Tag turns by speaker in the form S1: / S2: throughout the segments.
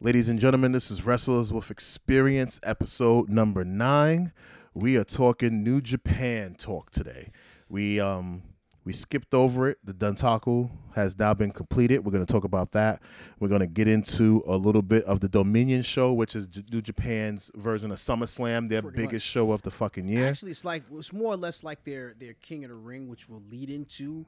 S1: Ladies and gentlemen, this is Wrestlers with Experience, episode number nine. We are talking New Japan talk today. We um we skipped over it. The Dontaku has now been completed. We're going to talk about that. We're going to get into a little bit of the Dominion show, which is J- New Japan's version of SummerSlam, their
S2: Pretty
S1: biggest
S2: much.
S1: show of the fucking year.
S2: Actually, it's like it's more or less like their their King of the Ring, which will lead into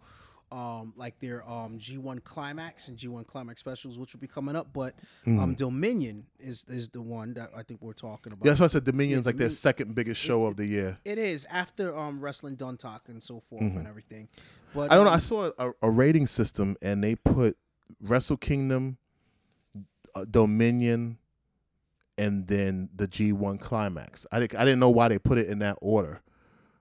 S2: um like their um G1 climax and G1 climax specials, which will be coming up. But
S1: Mm.
S2: um Dominion is is the one that I think we're talking about.
S1: Yeah, that's why I said Dominion's
S2: Yeah,
S1: like their second biggest show of the year.
S2: It is after um wrestling Dontaku and so forth and everything. But
S1: Mm-hmm. I don't know. I
S2: um,
S1: saw a, a rating system and they put Wrestle Kingdom, uh, Dominion, and then the G1 Climax. I didn't, I didn't know why they put it in that order,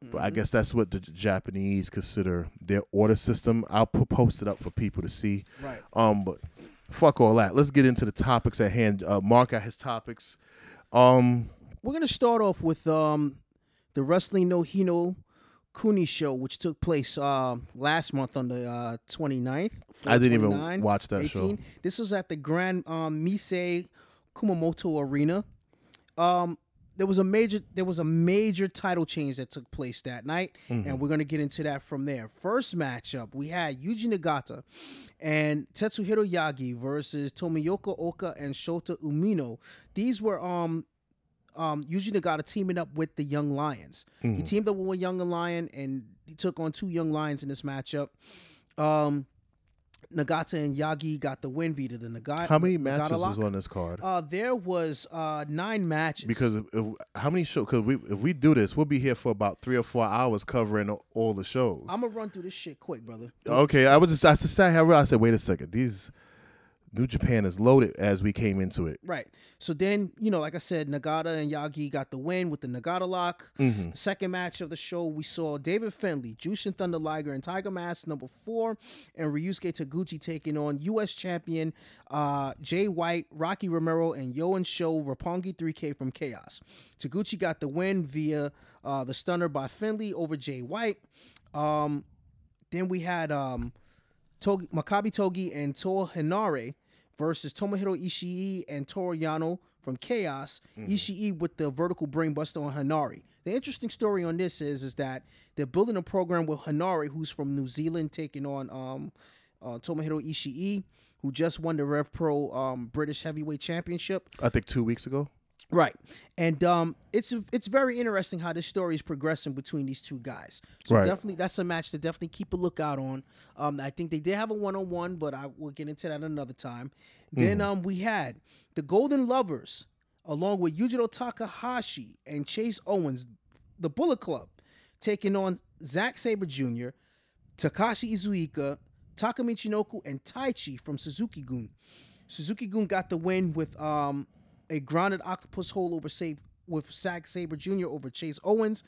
S1: but I guess that's what the Japanese consider their order system. I'll po- post it up for people to see.
S2: right.
S1: Um, but fuck all that. Let's get into the topics at hand. Uh, Mark got his topics. Um,
S2: We're gonna start off with um the Wrestling No Hino Kuni show, which took place uh, last month on the uh, 29th.
S1: I didn't even watch that show.
S2: This was at the Grand um, Misei Kumamoto Arena. Um, there was a major there was a major title change that took place that night,
S1: Mm-hmm.
S2: and we're gonna get into that from there. First matchup, we had Yuji Nagata and Tetsuhiro Yagi versus Tomoyuki Oka and Shota Umino. These were um um Yuji Nagata teaming up with the Young Lions.
S1: Mm-hmm.
S2: He teamed up with one Young Lion and he took on two Young Lions in this matchup. Um Nagata and Yagi got the win via the Nagata.
S1: how many
S2: Nagata
S1: matches
S2: lock.
S1: was on this card?
S2: Uh, there was uh nine matches
S1: because if, if, how many shows? Because we if we do this, we'll be here for about three or four hours covering all- all the shows.
S2: I'm gonna run through this shit quick, brother.
S1: okay, I was just I just sat here. I said, wait a second, these New Japan is loaded as we came into it.
S2: Right. So then, you know, like I said, Nagata and Yagi got the win with the Nagata lock.
S1: Mm-hmm.
S2: The second match of the show, we saw David Finley, Jushin Thunder Liger, and Tiger Mask number four, and Ryusuke Taguchi taking on U.S. champion uh, Jay White, Rocky Romero, and Yoan Show Roppongi 3K from Chaos. Taguchi got the win via uh, the stunner by Finley over Jay White. Um, then we had um, Togi, Makabe Togi and Toa Henare versus Tomohiro Ishii and Toru Yano from Chaos. Ishii with the vertical brainbuster on Henare. The interesting story on this is is that they're building a program with Henare, who's from New Zealand, taking on um, uh, Tomohiro Ishii, who just won the Rev Pro um, British Heavyweight Championship.
S1: I think two weeks ago.
S2: Right, and um, it's it's very interesting how this story is progressing between these two guys. So
S1: Right.
S2: definitely, that's a match to definitely keep a lookout on. Um, I think they did have a one on one, but I will get into that another time. Then um, we had the Golden Lovers, along with Yujiro Takahashi and Chase Owens, the Bullet Club, taking on Zack Sabre Jr., Takashi Iizuka, Taka Michinoku, and Taichi from Suzuki Gun. Suzuki Gun got the win with um, a grounded octopus hole over save with Zack Sabre Jr. over Chase Owens.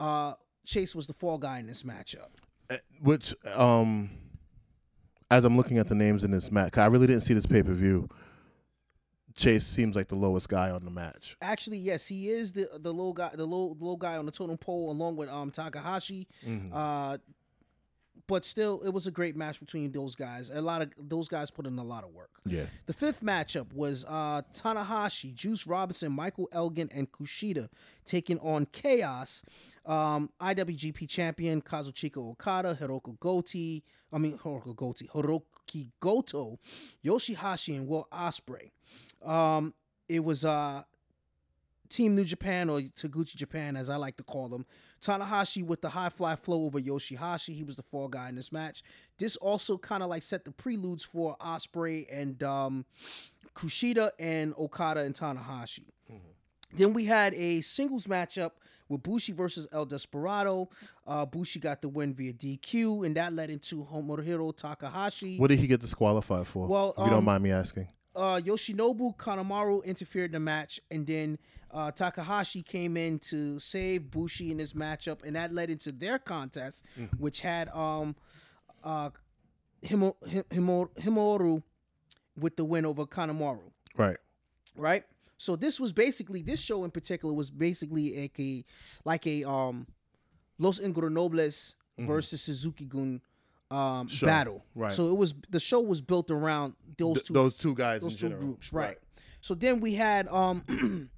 S2: Uh, Chase was the fall guy in this matchup.
S1: Uh, Which, um, as I'm looking at the names in this match, I really didn't see this pay per view. Chase seems like the lowest guy on the match.
S2: Actually, yes, he is the the little guy, the little little guy on the totem pole, along with um Takahashi. Uh, but still, it was a great match between those guys. A lot of those guys put in a lot of work.
S1: Yeah.
S2: The fifth matchup was uh, Tanahashi, Juice Robinson, Michael Elgin, and Kushida taking on Chaos, um, IWGP champion Kazuchika Okada, Hiroko Goto, I mean Hiroko Goto, Hiroki Goto, Yoshihashi, and Will Ospreay. Um, it was uh, Team New Japan or Taguchi Japan, as I like to call them. Tanahashi with the high fly flow over Yoshihashi. He was the fall guy in this match. This also kind of like set the preludes for Ospreay and um, Kushida and Okada and Tanahashi. Then we had a singles matchup with Bushi versus El Desperado. Uh, Bushi got the win via DQ, and that led into Homohiro Takahashi.
S1: What did he get disqualified for?
S2: Well,
S1: if you don't
S2: um,
S1: mind me asking.
S2: Uh, Yoshinobu Kanemaru interfered in the match, and then uh, Takahashi came in to save Bushi in this matchup, and that led into their contest, which had um, uh, Himo, Himo, Himoru with the win over Kanemaru
S1: Right.
S2: right? So this was basically this show in particular was basically like a like a um Los Ingobernables versus Suzuki Gun um,
S1: Show,
S2: battle.
S1: right.
S2: So it was the show was built around those
S1: Th-
S2: two
S1: those two guys
S2: those
S1: in
S2: two
S1: general.
S2: groups, right. So then we had um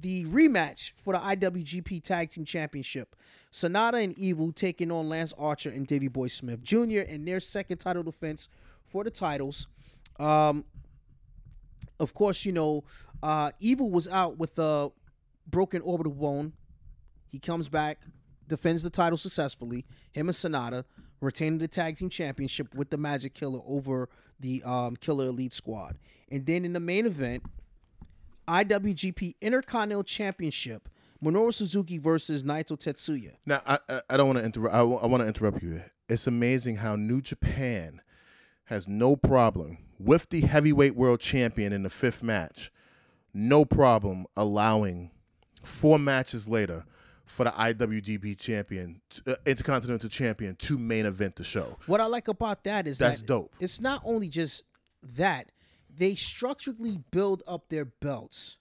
S2: the rematch for the IWGP Tag Team Championship. Sanada and Evil taking on Lance Archer and Davey Boy Smith Jr. in their second title defense for the titles. Um, of course, you know, uh, Evil was out with a broken orbital bone. He comes back, defends the title successfully. Him and Sanada retaining the tag team championship with the Magic Killer over the um, Killer Elite Squad. And then in the main event, IWGP Intercontinental Championship, Minoru Suzuki versus Naito Tetsuya.
S1: Now, I I, don't want to interrupt. I, want to interrupt you. It's amazing how New Japan has no problem with the heavyweight world champion in the fifth match. No problem allowing four matches later for the IWGP champion, uh, Intercontinental champion, to main event the show.
S2: What I like about that is
S1: That's
S2: that
S1: dope.
S2: It's not only just that they structurally build up their belts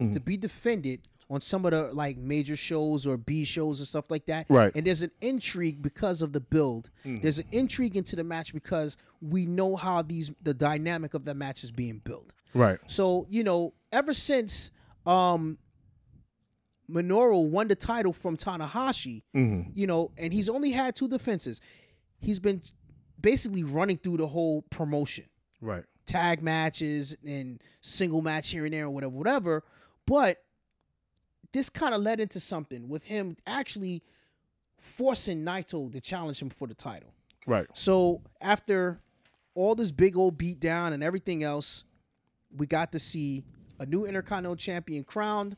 S1: Mm-hmm.
S2: to be defended on some of the like major shows or B shows and stuff like that.
S1: Right. Mm-hmm.
S2: And there's an intrigue because of the build. There's an intrigue into the match because we know how these the dynamic of the match is being built.
S1: Right.
S2: So, you know, ever since um Minoru won the title from Tanahashi,
S1: Mm-hmm.
S2: you know, and he's only had two defenses. He's been basically running through the whole promotion,
S1: Right.
S2: tag matches and single match here and there or whatever, whatever. But this kind of led into something with him actually forcing Naito to challenge him for the title.
S1: Right.
S2: So after all this big old beat down and everything else, we got to see a new Intercontinental Champion crowned,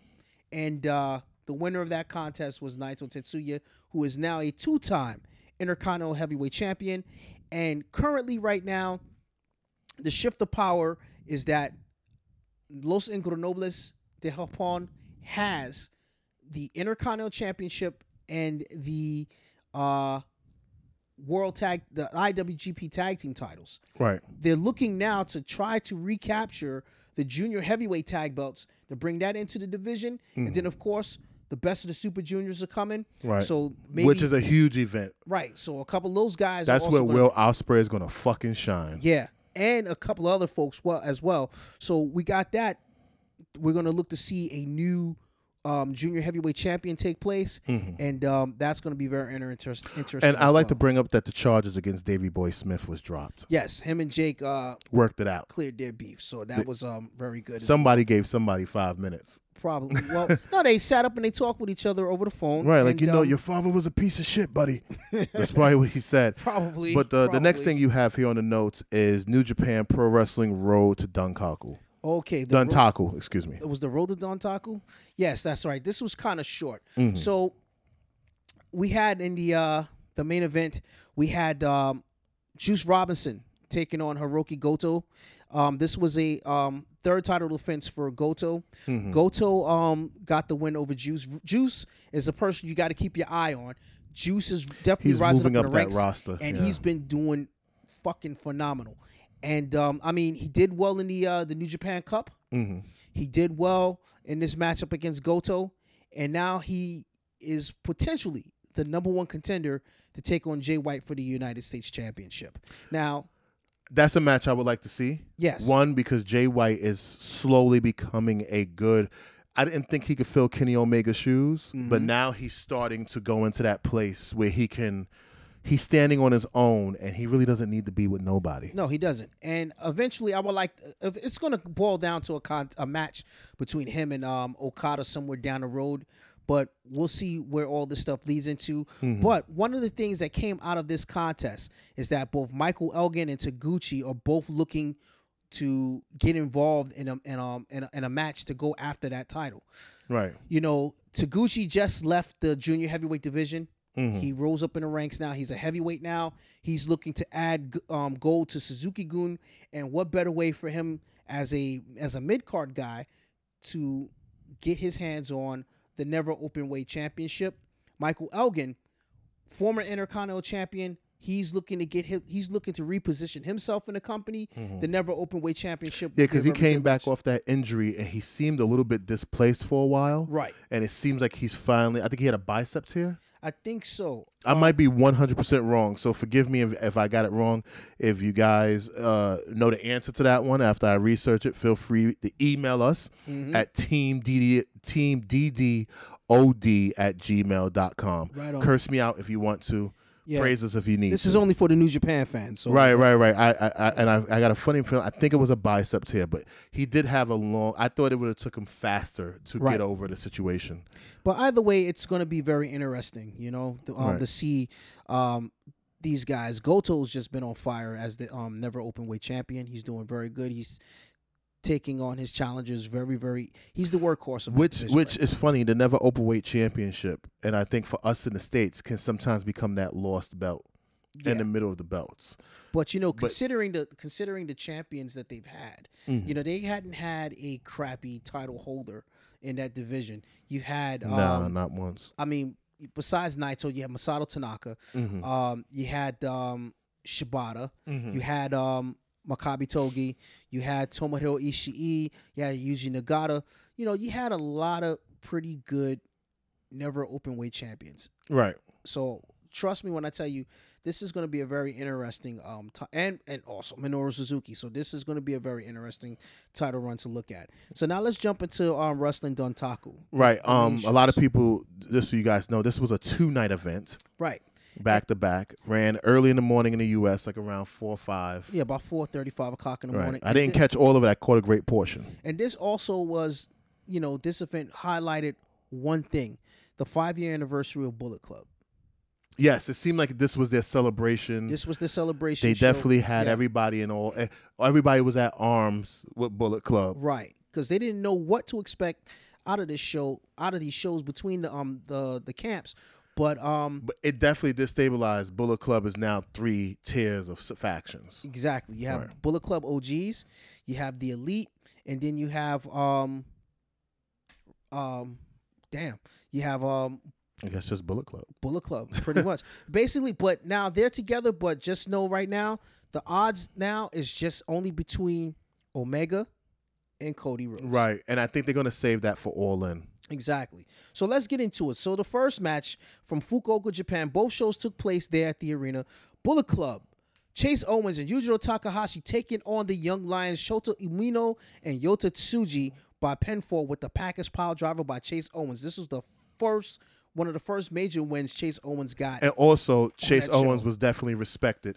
S2: and uh, the winner of that contest was Naito Tetsuya, who is now a two-time Intercontinental Heavyweight Champion, and currently right now, the shift of power is that Los Ingobernables de Japón has the Intercontinental Championship and the uh, World Tag, the IWGP Tag Team titles.
S1: Right.
S2: They're looking now to try to recapture the junior heavyweight tag belts to bring that into the division, and then of course the best of the Super Juniors are coming.
S1: Mm-hmm. Right.
S2: So maybe
S1: Which is a huge event.
S2: right. So a couple of those guys.
S1: That's where
S2: gonna-
S1: Will Ospreay is gonna fucking shine.
S2: yeah, and a couple of other folks well as well. So we got that. We're gonna look to see a new um, junior heavyweight champion take place, and um, that's gonna be very inter- interest- interesting.
S1: Mm-hmm. And I like to bring up that the charges against Davey Boy Smith was dropped.
S2: yes, him and Jake uh,
S1: Worked it out.
S2: cleared their beef, so that was um, very good.
S1: Somebody gave somebody five minutes.
S2: Probably. Well, no, they sat up and they talked with each other over the phone.
S1: Right, like
S2: and,
S1: you know,
S2: um,
S1: your father was a piece of shit, buddy. That's probably what he said.
S2: Probably,
S1: But the the next thing you have here on the notes is New Japan Pro Wrestling Road to Dontaku.
S2: Okay. The ro-
S1: Dontaku, excuse me.
S2: it was the road to Dontaku. Yes, that's right. This was kind of short.
S1: Mm-hmm.
S2: So we had in the uh the main event, we had um Juice Robinson taking on Hiroki Goto. Um, this was a um, third title defense for Goto.
S1: Mm-hmm.
S2: Goto um, got the win over Juice. Juice is a person you got to keep your eye on. Juice is definitely
S1: He's
S2: rising
S1: moving
S2: up, in the
S1: that
S2: ranks,
S1: roster,
S2: and
S1: yeah.
S2: he's been doing fucking phenomenal. And um, I mean, he did well in the uh, the New Japan Cup.
S1: hmm
S2: He did well in this matchup against Goto, and now he is potentially the number one contender to take on Jay White for the United States Championship. Now,
S1: That's a match I would like to see.
S2: yes,
S1: One because Jay White is slowly becoming a good. I didn't think he could fill Kenny Omega's shoes, but
S2: Mhm.
S1: now he's starting to go into that place where he can. He's standing on his own, and he really doesn't need to be with nobody.
S2: no, he doesn't. And eventually, I would like if it's going to boil down to a con- a match between him and um, Okada somewhere down the road. But we'll see where all this stuff leads into. But one of the things that came out of this contest is that both Michael Elgin and Taguchi are both looking to get involved in a in a, in a in a match to go after that title.
S1: Right.
S2: You know, Taguchi just left the junior heavyweight division.
S1: Mhm.
S2: He rose up in the ranks now. He's a heavyweight now. He's looking to add um, gold to Suzuki Gun, and what better way for him as a as a mid card guy to get his hands on the never open weight championship? Michael Elgin, former Intercontinental champion, he's looking to get him. He's looking to reposition himself in the company. The never open weight championship.
S1: Mm-hmm. Yeah, because he came back off that injury and he seemed a little bit displaced for a while.
S2: Right.
S1: And it seems like he's finally. I think he had a biceps tear.
S2: I think so.
S1: I might be 100% wrong, so forgive me if, if I got it wrong. If you guys uh, know the answer to that one after I research it, feel free to email us
S2: Mhm.
S1: at teamdd, teamddod at gmail.com.
S2: Right on.
S1: Curse me out if you want to.
S2: Yeah.
S1: Praise us if you need
S2: This
S1: to.
S2: is only for the New Japan fans. So
S1: Right, right, right. I, I, I and I, I got a funny feeling. I think it was a bicep tear, but he did have a long. I thought it would have took him faster to
S2: Right.
S1: get over the situation.
S2: But either way, it's going to be very interesting, you know, to, um,
S1: Right.
S2: to see um, these guys. Goto's just been on fire as the um, never open weight champion. He's doing very good. He's taking on his challenges very, very. He's the workhorse of
S1: Which, which
S2: right
S1: is funny. The never openweight championship, and I think for us in the states, can sometimes become that lost belt
S2: now.
S1: in the middle of the belts.
S2: But you know,
S1: but-
S2: considering the considering the champions that they've had,
S1: Mm-hmm.
S2: you know, they hadn't had a crappy title holder in that division. You had, um,
S1: nah, not once.
S2: I mean, besides Naito, you had Masato Tanaka.
S1: Mhm.
S2: Um, you had um, Shibata.
S1: Mhm.
S2: You had um, Makabe Togi. You had Tomohiro Ishii. You had Yuji Nagata. You know, you had a lot of pretty good, never open weight champions.
S1: Right.
S2: So trust me when I tell you, this is going to be a very interesting um ti- and and also Minoru Suzuki. So this is going to be a very interesting title run to look at. So now let's jump into um wrestling Dontaku.
S1: Right. Um, a lot of people, just so you guys know, this was a two night event,
S2: Right.
S1: Back to back. Ran early in the morning in the U.S., like around four or five.
S2: Yeah, about four thirty, five o'clock in the
S1: Right.
S2: morning.
S1: I
S2: And
S1: didn't catch all of it. I caught a great portion.
S2: And this also was, you know, this event highlighted one thing: the five year anniversary of Bullet Club.
S1: Yes, it seemed like this was their celebration.
S2: This was the celebration.
S1: they
S2: show.
S1: definitely had
S2: Yeah.
S1: everybody in all. eh, Everybody was at arms with Bullet Club.
S2: right because they didn't know what to expect out of this show, out of these shows between the um the the camps. But um
S1: But it definitely destabilized. Bullet Club is now three tiers of factions.
S2: exactly, you have
S1: Right.
S2: Bullet Club OGs, you have the Elite, and then you have um um damn, you have um
S1: I guess just Bullet Club.
S2: Bullet Club, pretty much. Basically, but now they're together, but just know right now, the odds now is just only between Omega and Cody Rhodes.
S1: Right, and I think they're gonna save that for All In.
S2: Exactly. So let's get into it. So the first match from Fukuoka, Japan, both shows took place there at the arena. Bullet Club, Chase Owens and Yujiro Takahashi taking on the Young Lions, Shota Umino and Yota Tsuji by pinfall with the package pile driver by Chase Owens. This was the first one of the first major wins Chase Owens got.
S1: And also, Chase Owens
S2: show. Mm-hmm.
S1: was definitely respected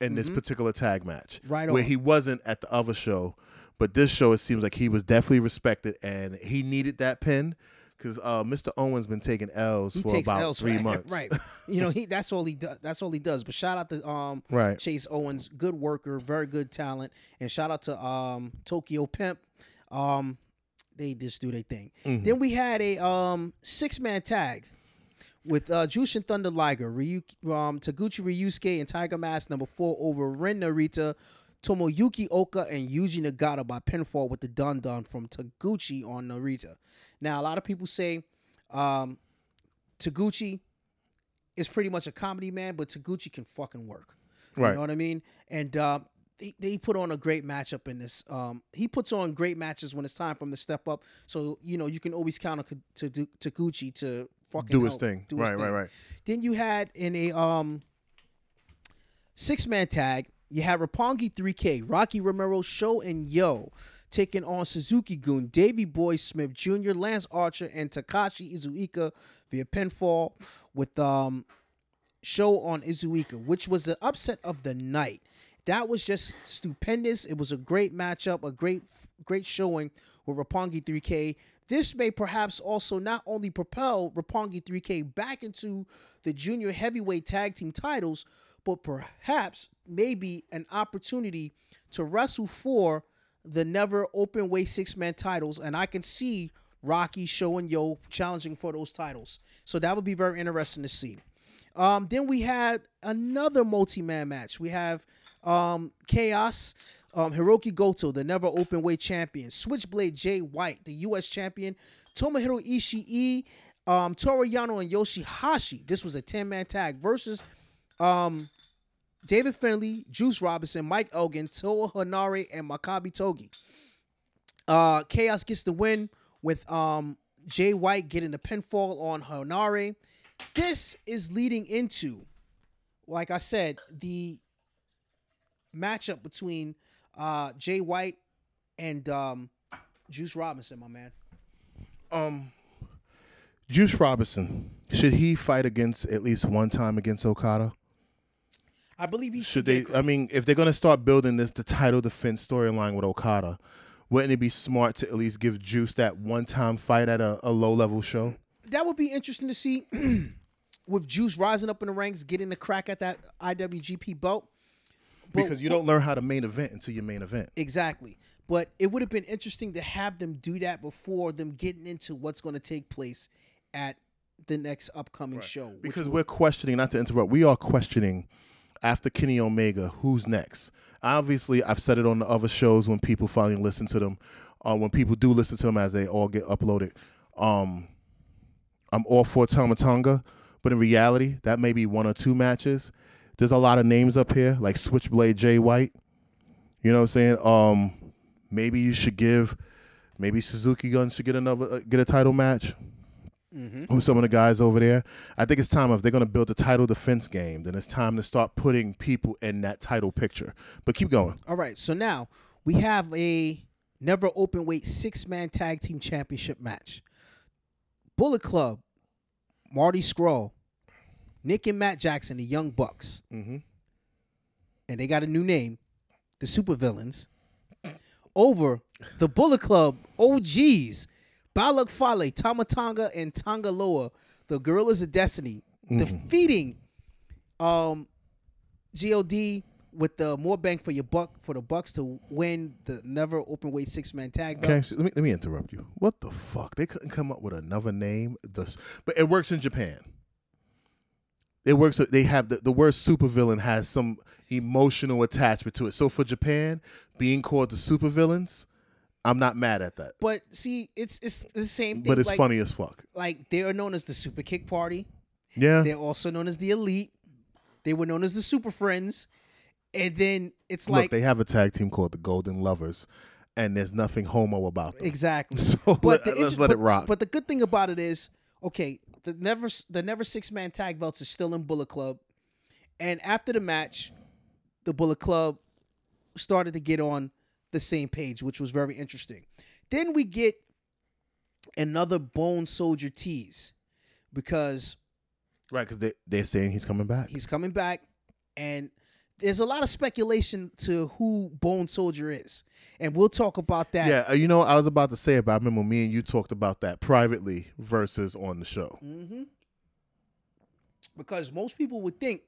S1: in this particular tag match.
S2: Right
S1: Where he wasn't at the other show. But this show, it seems like he was definitely respected and he needed that pin because uh, Mr. Owens been taking L's
S2: he
S1: for about
S2: L's
S1: three
S2: right,
S1: months.
S2: Right. You know, he that's all he does. That's all he does. But shout out to um
S1: Right.
S2: Chase Owens, good worker, very good talent, and shout out to um Tokyo Pimp. Um, they just do their thing.
S1: Mm-hmm.
S2: Then we had a um six man tag with uh Jushin Thunder Liger, Ryu, um, Taguchi Ryusuke, and Tiger Mask number four over Ren Narita, Tomoyuki Oka, and Yuji Nagata by pinfall with the Dun Dun from Taguchi on Narita. Now, a lot of people say um, Taguchi is pretty much a comedy man, but Taguchi can fucking work. You
S1: Right.
S2: know what I mean? And uh, they, they put on a great matchup in this. Um, he puts on great matches when it's time for him to step up. So you know you can always count on to Taguchi to fucking
S1: Do his
S2: help
S1: thing.
S2: do his
S1: Right, right, right.
S2: Then you had in a um six man tag, you had Roppongi 3K, Rocky Romero, Show and Yo taking on Suzuki Gun, Davey Boy Smith Jr., Lance Archer, and Takashi Iizuka via pinfall with um show on Iizuka, which was the upset of the night. That was just stupendous. It was a great matchup, a great great showing with Roppongi 3K. This may perhaps also not only propel Roppongi 3K back into the junior heavyweight tag team titles, but perhaps maybe an opportunity to wrestle for the never open weight six man titles. And I can see Rocky, Show, and Yo challenging for those titles. So that would be very interesting to see. Um, then we had another multi-man match. We have um, Chaos, um, Hiroki Goto, the never open weight champion, Switchblade Jay White, the U.S. champion, Tomohiro Ishii, um, Toru Yano, and Yoshihashi. This was a 10-man tag versus um, David Finley, Juice Robinson, Mike Elgin, Toa Henare, and Makabe Togi. Uh, Chaos gets the win with um, Jay White getting the pinfall on Henare. this is leading into, like I said, the matchup between uh, Jay White and um, Juice Robinson, my man.
S1: Um, Juice Robinson should he fight against at least one time against Okada?
S2: I believe he
S1: Should they? I mean, if they're gonna start building this the title defense storyline with Okada, wouldn't it be smart to at least give Juice that one time fight at a, a low level show?
S2: that would be interesting to see with Juice rising up in the ranks, getting the crack at that IWGP belt. But-
S1: Because you don't learn how to main event until your main event.
S2: Exactly. But it would have been interesting to have them do that before them getting into what's going to take place at the next upcoming show.
S1: Because we're questioning, not to interrupt, we are questioning after Kenny Omega, who's next? Obviously, I've said it on the other shows when people finally listen to them, uh, when people do listen to them as they all get uploaded. Um, I'm all for Tama Tonga, but in reality, that may be one or two matches. There's a lot of names up here, like Switchblade Jay White. You know what I'm saying? Um, maybe you should give, maybe Suzuki Gun should get another, uh, get a title match who's some of the guys over there. I think it's time if they're going to build a title defense game, then it's time to start putting people in that title picture. But keep going.
S2: All right. So now we have a never open weight six man tag team championship match. Bullet Club, Marty Scurll, Nick and Matt Jackson, the Young Bucks.
S1: Mm-hmm.
S2: and they got a new name, the Supervillains, over the Bullet Club OGs, Bad Luck Fale, Tama Tonga, and Tangaloa, the Guerrillas of Destiny, defeating um God with the more bang for your buck for the Bucks to win the never open weight six man tag
S1: Okay, so let me let me interrupt you. What the fuck? They couldn't come up with another name. The, but it works in Japan. It works. They have the, the word supervillain has some emotional attachment to it. So for Japan, being called the supervillains, I'm not mad at that.
S2: But see, it's it's the same thing.
S1: But it's
S2: like,
S1: funny as fuck.
S2: Like they are known as the Super Kick Party.
S1: Yeah.
S2: They're also known as the Elite. They were known as the Super Friends. And then it's
S1: Look,
S2: like
S1: they have a tag team called the Golden Lovers, and there's nothing homo about them.
S2: exactly.
S1: So let,
S2: the
S1: us let
S2: but,
S1: it rock.
S2: But the good thing about it is, okay, the never the never six man tag belts is still in Bullet Club, and after the match, the Bullet Club started to get on the same page, which was very interesting. Then we get another Bone Soldier tease because
S1: right, because they, they're saying he's coming back.
S2: he's coming back, and there's a lot of speculation to who Bone Soldier is, and we'll talk about that.
S1: Yeah, uh, you know, I was about to say about I remember me and you talked about that privately versus on the show.
S2: Mm-hmm. Because most people would think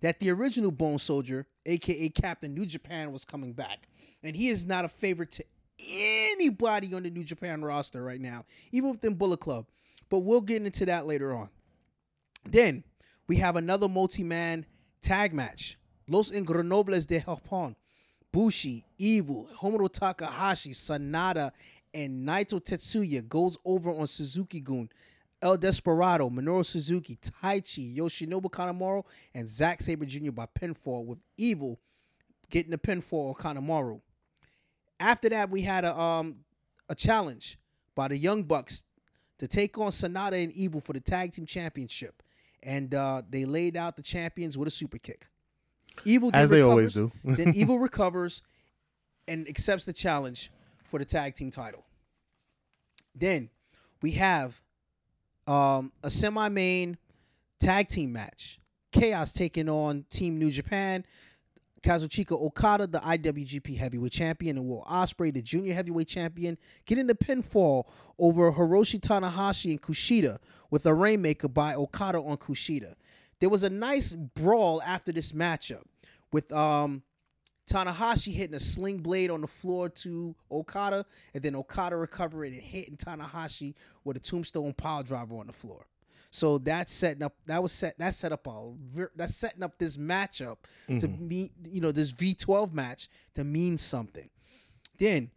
S2: that the original Bone Soldier, aka Captain New Japan, was coming back. And he is not a favorite to anybody on the New Japan roster right now, even within Bullet Club. But we'll get into that later on. Then we have another multi-man tag match. Los Ingobernables de Japón. Bushi, Evil, Homuro Takahashi, Sanada, and Naito Tetsuya goes over on Suzuki Gun. El Desperado, Minoru Suzuki, Taichi, Yoshinobu Kanemaru, and Zack Sabre Jr. by pinfall with Evil getting the pinfall on Kanemaru. After that, we had a um a challenge by the Young Bucks to take on Sanada and Evil for the tag team championship, and uh, they laid out the champions with a super kick. Evil
S1: As they always do.
S2: then Evil recovers and accepts the challenge for the tag team title. Then we have um, a semi-main tag team match. Chaos taking on Team New Japan. Kazuchika Okada, the IWGP Heavyweight Champion, and Will Ospreay, the Junior Heavyweight Champion, getting the pinfall over Hiroshi Tanahashi and Kushida with a rainmaker by Okada on Kushida. There was a nice brawl after this matchup with um, Tanahashi hitting a sling blade on the floor to Okada, and then Okada recovering and hitting Tanahashi with a tombstone pile driver on the floor. So that's setting up. That was set. That set up a. ver- That's setting up this matchup to mean. You know, this V12 match to mean something. Then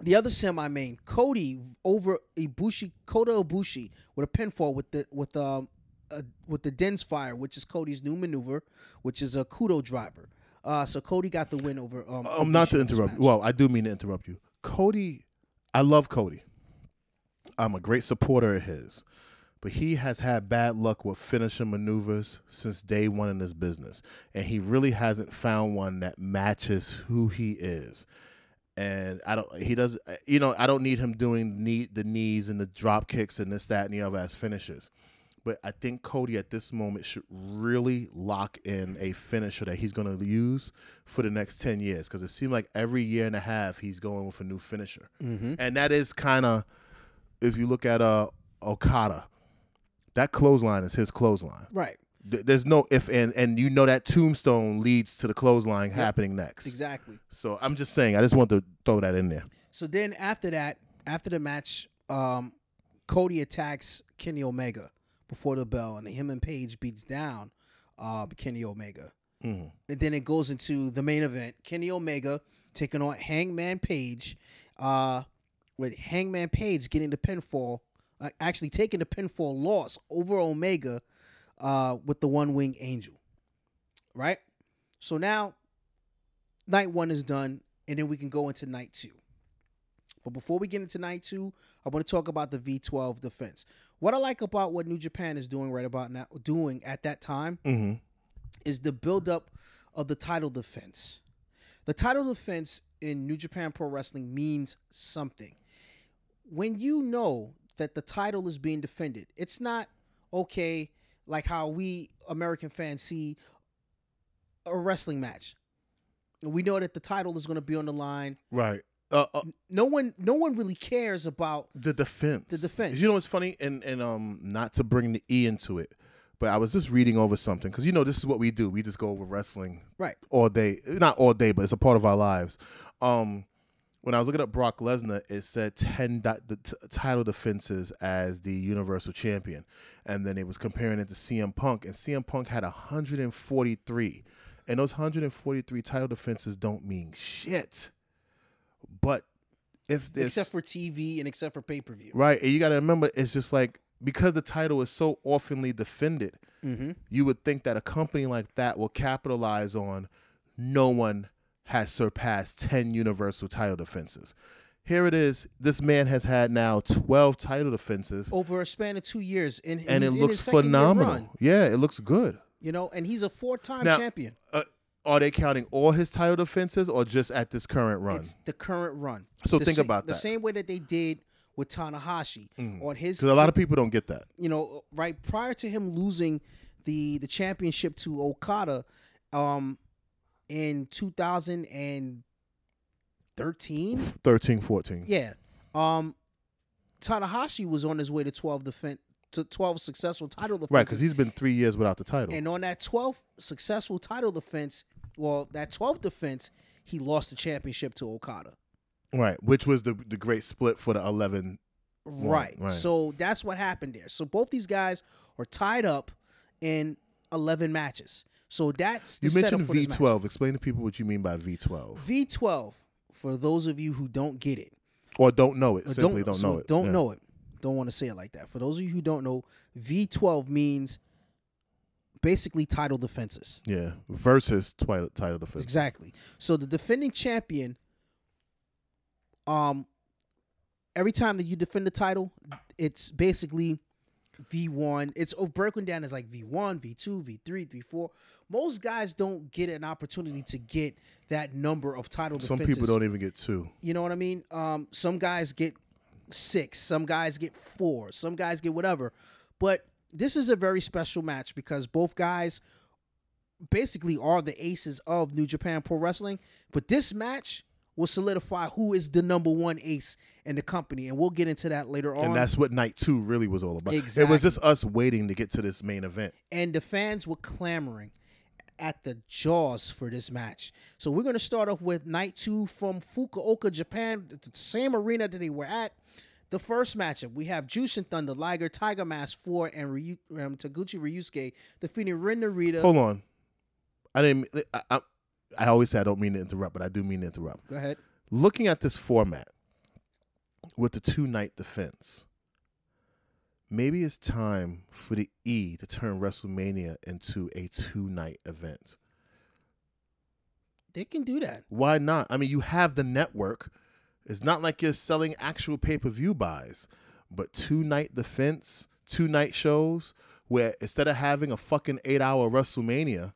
S2: the other semi-main, Cody over Ibushi, Kota Ibushi with a pinfall with the with um uh, with the Den's Fire, which is Cody's new maneuver, which is a Kudo driver. Uh, so Cody got the win over. Um,
S1: Um, not to interrupt.
S2: match.
S1: Well, I do mean to interrupt you. Cody, I love Cody. I'm a great supporter of his. but he has had bad luck with finishing maneuvers since day one in this business, and he really hasn't found one that matches who he is. And I don't. He does. You know, I don't need him doing knee, the knees and the drop kicks and this, that, and the other as finishes. But I think Cody at this moment should really lock in a finisher that he's going to use for the next 10 years because it seems like every year and a half he's going with a new finisher.
S2: Mm-hmm.
S1: And that is kind of, if you look at uh, Okada, that clothesline is his clothesline.
S2: Right.
S1: Th- There's no if and and you know that tombstone leads to the clothesline happening next.
S2: Exactly.
S1: So I'm just saying, I just want to throw that in there.
S2: So then after that, after the match, um, Cody attacks Kenny Omega before the bell, and him and Page beats down uh, Kenny Omega.
S1: Mhm.
S2: And then it goes into the main event: Kenny Omega taking on Hangman Page, uh, with Hangman Page getting the pinfall, uh, actually taking the pinfall loss over Omega uh, with the One Wing Angel. Right. So now, night one is done, and then we can go into night two. But before we get into night two, I want to talk about the V12 defense. What I like about what New Japan is doing right about now, doing at that time,
S1: Mhm.
S2: is the buildup of the title defense. The title defense in New Japan Pro Wrestling means something. When you know that the title is being defended, it's not okay like how we American fans see a wrestling match. We know that the title is going to be on the line.
S1: Right. Uh, uh,
S2: No one, no one really cares about
S1: the defense.
S2: The defense.
S1: You know what's funny, and and um, not to bring the e into it, but I was just reading over something because you know this is what we do. We just go over wrestling
S2: right.
S1: all day. Not all day, but it's a part of our lives. Um, when I was looking at Brock Lesnar, it said ten di- the t- title defenses as the Universal Champion, and then it was comparing it to CM Punk, and CM Punk had 143, and those 143 title defenses don't mean shit. But if there's
S2: Except for TV and except for pay per view.
S1: right, and you got to remember, it's just like because the title is so oftenly defended,
S2: Mm-hmm.
S1: you would think that a company like that will capitalize on no one has surpassed 10 universal title defenses. Here it is. This man has had now 12 title defenses
S2: Over a span of two years, and,
S1: and it looks
S2: his second year
S1: phenomenal. Yeah, it looks good.
S2: you know, and he's a four-time
S1: Now-
S2: champion.
S1: Uh, are they counting all his title defenses or just at this current run?
S2: It's the current run.
S1: So
S2: The
S1: think
S2: sa-
S1: about
S2: the
S1: that. Mm.
S2: same way that they did with Tanahashi on his.
S1: Because a lot of people don't get that.
S2: you know, right prior to him losing the the championship to Okada, um, in 2013.
S1: 13, 14.
S2: Yeah, um, Tanahashi was on his way to 12 defense to 12 successful title defenses.
S1: Right, because he's been three years without the title.
S2: And on that 12th successful title defense, well, that 12th defense, he lost the championship to Okada.
S1: right, which was the the great split for the 11.
S2: Right.
S1: right.
S2: So that's what happened there. So both these guys are tied up in 11 matches. So that's the
S1: You
S2: setup
S1: mentioned
S2: for.
S1: V12. Explain to people what you mean by V12.
S2: V12, for those of you who don't get it,
S1: Or don't know it. Simply don't,
S2: so
S1: know it.
S2: Don't
S1: Yeah.
S2: know it. Don't want to say it like that. For those of you who don't know, V12 means basically title defenses.
S1: Yeah. Versus title, title defense.
S2: Exactly. So the defending champion, um, every time that you defend the title, it's basically V one. It's oh, broken down as like V one, V two, V three, V four. Most guys don't get an opportunity to get that number of title defenses.
S1: Some
S2: defenses.
S1: people don't even get two.
S2: You know what I mean? Um, some guys get six, some guys get four, some guys get whatever. But this is a very special match because both guys basically are the aces of New Japan Pro Wrestling. But this match will solidify who is the number one ace in the company, and we'll get into that later on.
S1: And that's what night two really was all about.
S2: Exactly.
S1: It was just us waiting to get to this main event.
S2: and the fans were clamoring at the jaws for this match. So we're going to start off with night two from Fukuoka, Japan, the same arena that they were at. The first matchup, we have Jushin Thunder, Liger, Tiger Mask 4, and Ryu, um, Taguchi Ryusuke defeating Ren Narita.
S1: Hold on. I didn't. I, I, I always say I don't mean to interrupt, but I do mean to interrupt.
S2: Go ahead.
S1: Looking at this format with the two night defense, maybe it's time for the E to turn WrestleMania into a two night event.
S2: They can do that.
S1: Why not? I mean, you have the network. It's not like you're selling actual pay per view buys, but two night defense, two night shows where instead of having a fucking eight hour WrestleMania,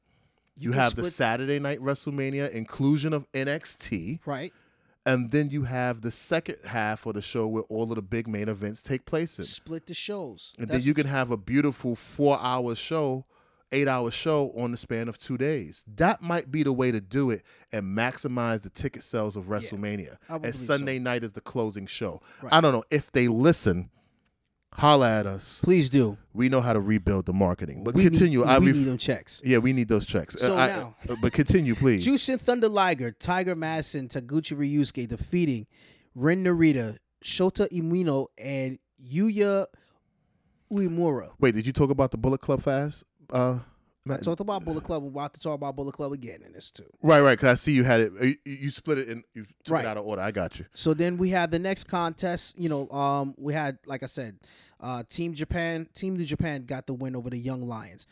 S1: you,
S2: can
S1: have the Saturday night WrestleMania inclusion of NXT,
S2: right.
S1: and then you have the second half of the show where all of the big main events take place in.
S2: Split the shows.
S1: And
S2: That's
S1: then you can have a beautiful four hour show, eight hour show on the span of two days. That might be the way to do it and maximize the ticket sales of WrestleMania.
S2: I would
S1: and Sunday night is the closing show.
S2: Right.
S1: I don't know if they listen. Holla at us.
S2: Please do.
S1: We know how to rebuild the marketing. But
S2: we
S1: continue.
S2: Need,
S1: I
S2: we
S1: ref-
S2: need them checks.
S1: yeah, we need those checks.
S2: So
S1: Uh, I-
S2: now-
S1: uh, but continue, please.
S2: Jushin Thunder Liger, Tiger Madison, Taguchi Ryusuke defeating Ren Narita, Shota Umino, and Yuya Uemura.
S1: Wait, did you talk about the Bullet Club fast? Uh,
S2: I talked about Bullet Club. We're about to talk about Bullet Club again in this too.
S1: right, right. Because I see you had it. You, you split it and you took
S2: Right.
S1: it out of order. I got you.
S2: So then we had the next contest. You know, um, we had like I said, uh, Team Japan, Team New Japan got the win over the Young Lions.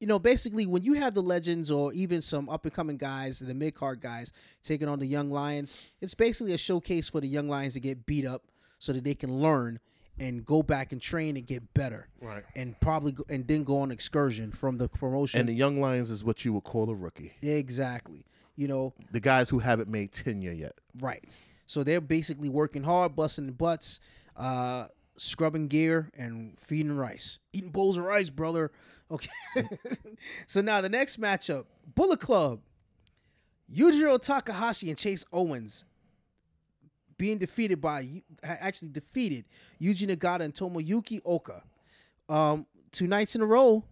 S2: You know, basically when you have the legends or even some up and coming guys, the mid card guys taking on the Young Lions, it's basically a showcase for the Young Lions to get beat up so that they can learn and go back and train and get better.
S1: Right.
S2: And probably go, and then go on excursion from the promotion.
S1: And the Young Lions is what you would call a rookie.
S2: exactly. You know,
S1: The guys who haven't made tenure yet.
S2: Right. So they're basically working hard, busting the butts, uh, scrubbing gear, and feeding rice. Eating bowls of rice, brother. Okay. so now the next matchup Bullet Club. Yujiro Takahashi and Chase Owens being defeated by, actually defeated Yuji Nagata and Tomoyuki Oka. Um, two nights in a row,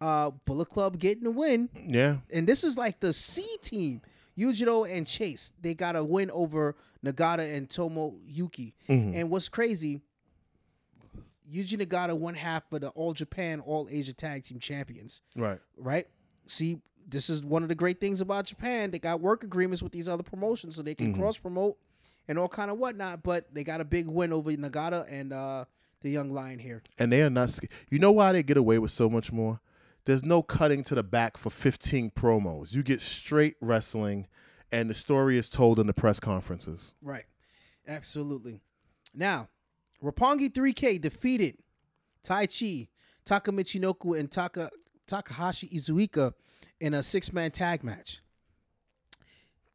S2: uh, Bullet Club getting the win
S1: Yeah.
S2: and this is like the C team. Yujiro and Chase, they got a win over Nagata and Tomo Yuki. And what's crazy, Yuji Nagata won half of the All Japan, All Asia Tag Team Champions,
S1: Right.
S2: right? See, this is one of the great things about Japan. They got work agreements with these other promotions so they can cross promote and all kind of whatnot. But they got a big win over Nagata and uh, the Young Lion here.
S1: And they are not. sc- You know why they get away with so much more? There's no cutting to the back for 15 promos. You get straight wrestling, and the story is told in the press conferences.
S2: Right. Absolutely. Now, Roppongi 3K defeated Taichi, Taka Michinoku, and Taka Takahashi Iizuka in a six-man tag match.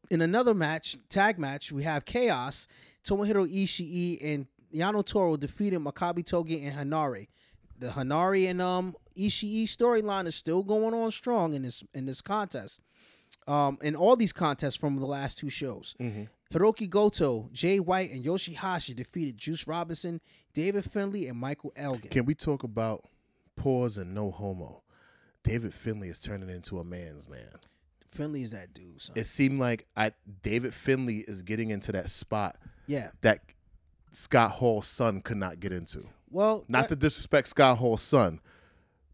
S2: In another match, tag match, we have Chaos, Tomohiro Ishii, and Yano Toru defeated Makabe Togi and Henare. The Henare and um Ishii storyline is still going on strong in this in this contest. Um, in all these contests from the last two shows. Hiroki Goto, Jay White, and Yoshihashi defeated Juice Robinson, David Finley, and Michael Elgin.
S1: Can we talk about pause and no homo? David Finley is turning into a man's man.
S2: Finley is that dude, son.
S1: It seemed like I David Finley is getting into that spot
S2: yeah.
S1: that Scott Hall's son could not get into.
S2: Well,
S1: Not to disrespect Scott Hall's son,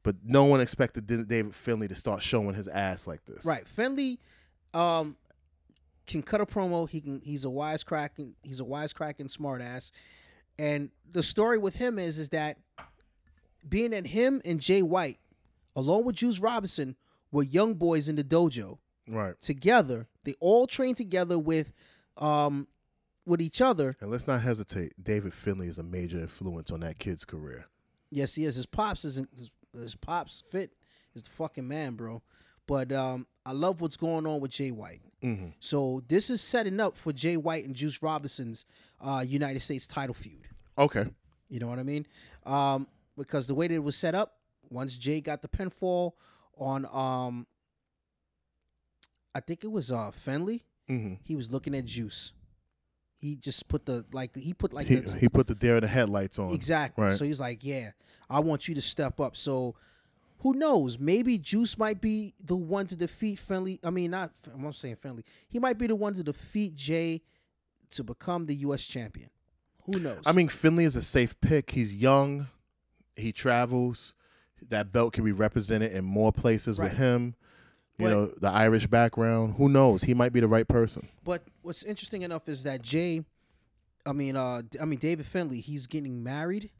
S1: but no one expected David Finley to start showing his ass like this.
S2: right. Finley um can cut a promo. He can he's a wisecracking he's a wisecracking smart ass. And the story with him is is that being that him and Jay White, along with Juice Robinson, were young boys in the dojo.
S1: Right.
S2: Together, they all train together with um with each other
S1: And let's not hesitate. David Finley is a major influence on that kid's career.
S2: Yes, he is. His pops isn't his, his pops fit is the fucking man, bro. But um, I love what's going on with Jay White.
S1: Mhm.
S2: So this is setting up for Jay White and Juice Robinson's uh, United States title feud.
S1: Okay.
S2: You know what I mean? Um, because the way that it was set up, once Jay got the pinfall on, um, I think it was uh, Finley,
S1: hmm
S2: he was looking at Juice. He just put the like he put like
S1: He,
S2: the,
S1: he put the deer in the headlights on.
S2: Exactly.
S1: Right.
S2: So he's like, yeah, I want you to step up. So who knows? Maybe Juice might be the one to defeat Finley. I mean, not I'm saying Finley. He might be the one to defeat Jay to become the U.S. champion. Who knows?
S1: I mean, Finley is a safe pick. He's young. He travels. That belt can be represented in more places
S2: Right.
S1: with him. You
S2: But-
S1: know, the Irish background. Who knows? He might be the right person.
S2: but what's interesting enough is that Jay, I mean, uh, I mean David Finley, he's getting married,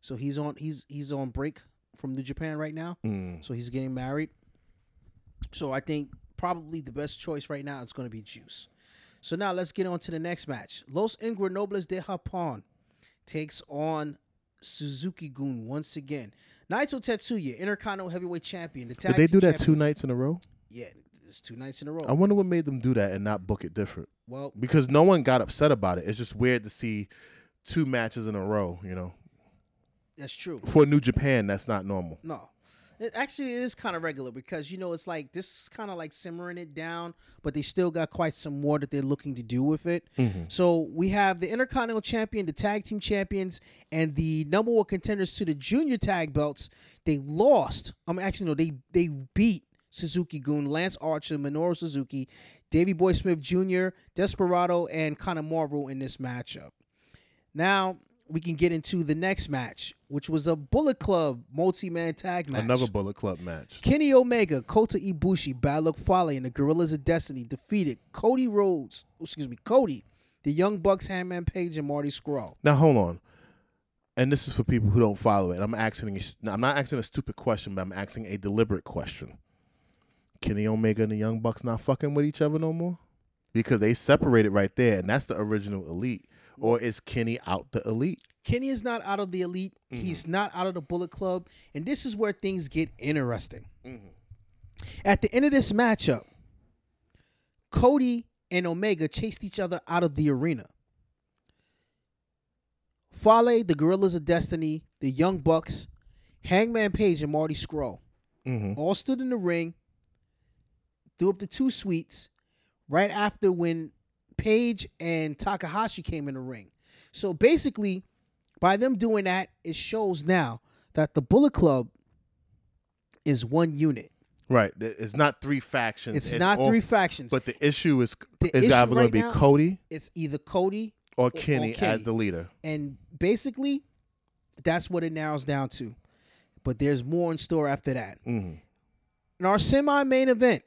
S2: so he's on he's he's on break from New Japan right now.
S1: Mm.
S2: So he's getting married. So I think probably the best choice right now is going to be Juice. So now let's get on to the next match. Los Ingobernables de Japón takes on Suzuki Gun once again. Naito Tetsuya, Intercontinental Heavyweight Champion. The
S1: Did they do that two nights in a row?
S2: Yeah, it's two nights in a row.
S1: I wonder what made them do that and not book it different.
S2: well,
S1: Because no one got upset about it. It's just weird to see two matches in a row. You know,
S2: that's true.
S1: for New Japan, that's not normal.
S2: No. It actually is kind of regular because you know it's like this is kind of like simmering it down, but they still got quite some more that they're looking to do with it. Mm-hmm. So we have the Intercontinental Champion, the Tag Team Champions, and the number one contenders to the Junior Tag belts. They lost. I'm actually no, they they beat Suzuki Gun, Lance Archer, Minoru Suzuki, Davey Boy Smith Jr., Desperado, and Kanemaru in this matchup. Now we can get into the next match, which was a Bullet Club multi-man tag match.
S1: Another Bullet Club match.
S2: Kenny Omega, Kota Ibushi, Bad Luck Fale, and the Guerrillas of Destiny defeated Cody Rhodes, excuse me, Cody, the Young Bucks, Hangman Page, and Marty Scurll.
S1: Now hold on. And this is for people who don't follow it. I'm asking. I'm not asking a stupid question, but I'm asking a deliberate question. Kenny Omega and the Young Bucks not fucking with each other no more because they separated right there, and that's the original Elite. Or is Kenny out the Elite?
S2: Kenny is not out of the elite.
S1: Mm-hmm.
S2: He's not out of the Bullet Club. And this is where things get interesting.
S1: Mm-hmm.
S2: At the end of this matchup, Cody and Omega chased each other out of the arena. Fale, the Guerrillas of Destiny, the Young Bucks, Hangman Page, and Marty Scurll
S1: Mm-hmm.
S2: all stood in the ring, threw up the two sweets right after when Page and Takahashi came in the ring. So basically, by them doing that, it shows now that the Bullet Club is one unit.
S1: Right. It's not three factions.
S2: It's, not
S1: all-
S2: three factions.
S1: But the issue is
S2: The
S1: is
S2: issue
S1: either going
S2: right
S1: to be Cody
S2: it's either Cody
S1: or Kenny,
S2: Kenny.
S1: as the leader.
S2: and basically that's what it narrows down to. But there's more in store after that.
S1: Mm-hmm.
S2: In our semi-main event,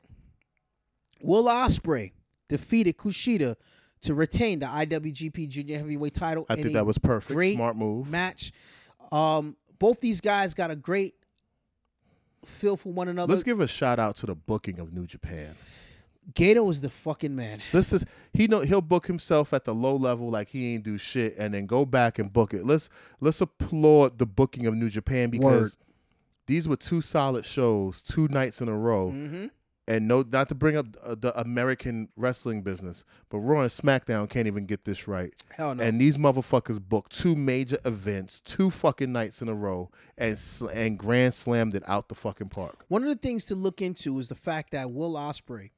S2: Will Ospreay defeated Kushida to retain the IWGP Junior Heavyweight title.
S1: I think that was perfect.
S2: great
S1: Smart move.
S2: match. Um, both these guys got a great feel for one another.
S1: Let's give a shout out to the booking of New Japan.
S2: Gedo is the fucking man.
S1: This is he know he'll book himself at the low level like he ain't do shit and then go back and book it. Let's let's applaud the booking of New Japan because these were two solid shows, two nights in a row.
S2: Mm-hmm.
S1: And no, not to bring up uh, the American wrestling business, but Raw and SmackDown can't even get this right.
S2: Hell no.
S1: And these motherfuckers booked two major events, two fucking nights in a row, and sl- and grand slammed it out the fucking park.
S2: One of the things to look into is the fact that Will Ospreay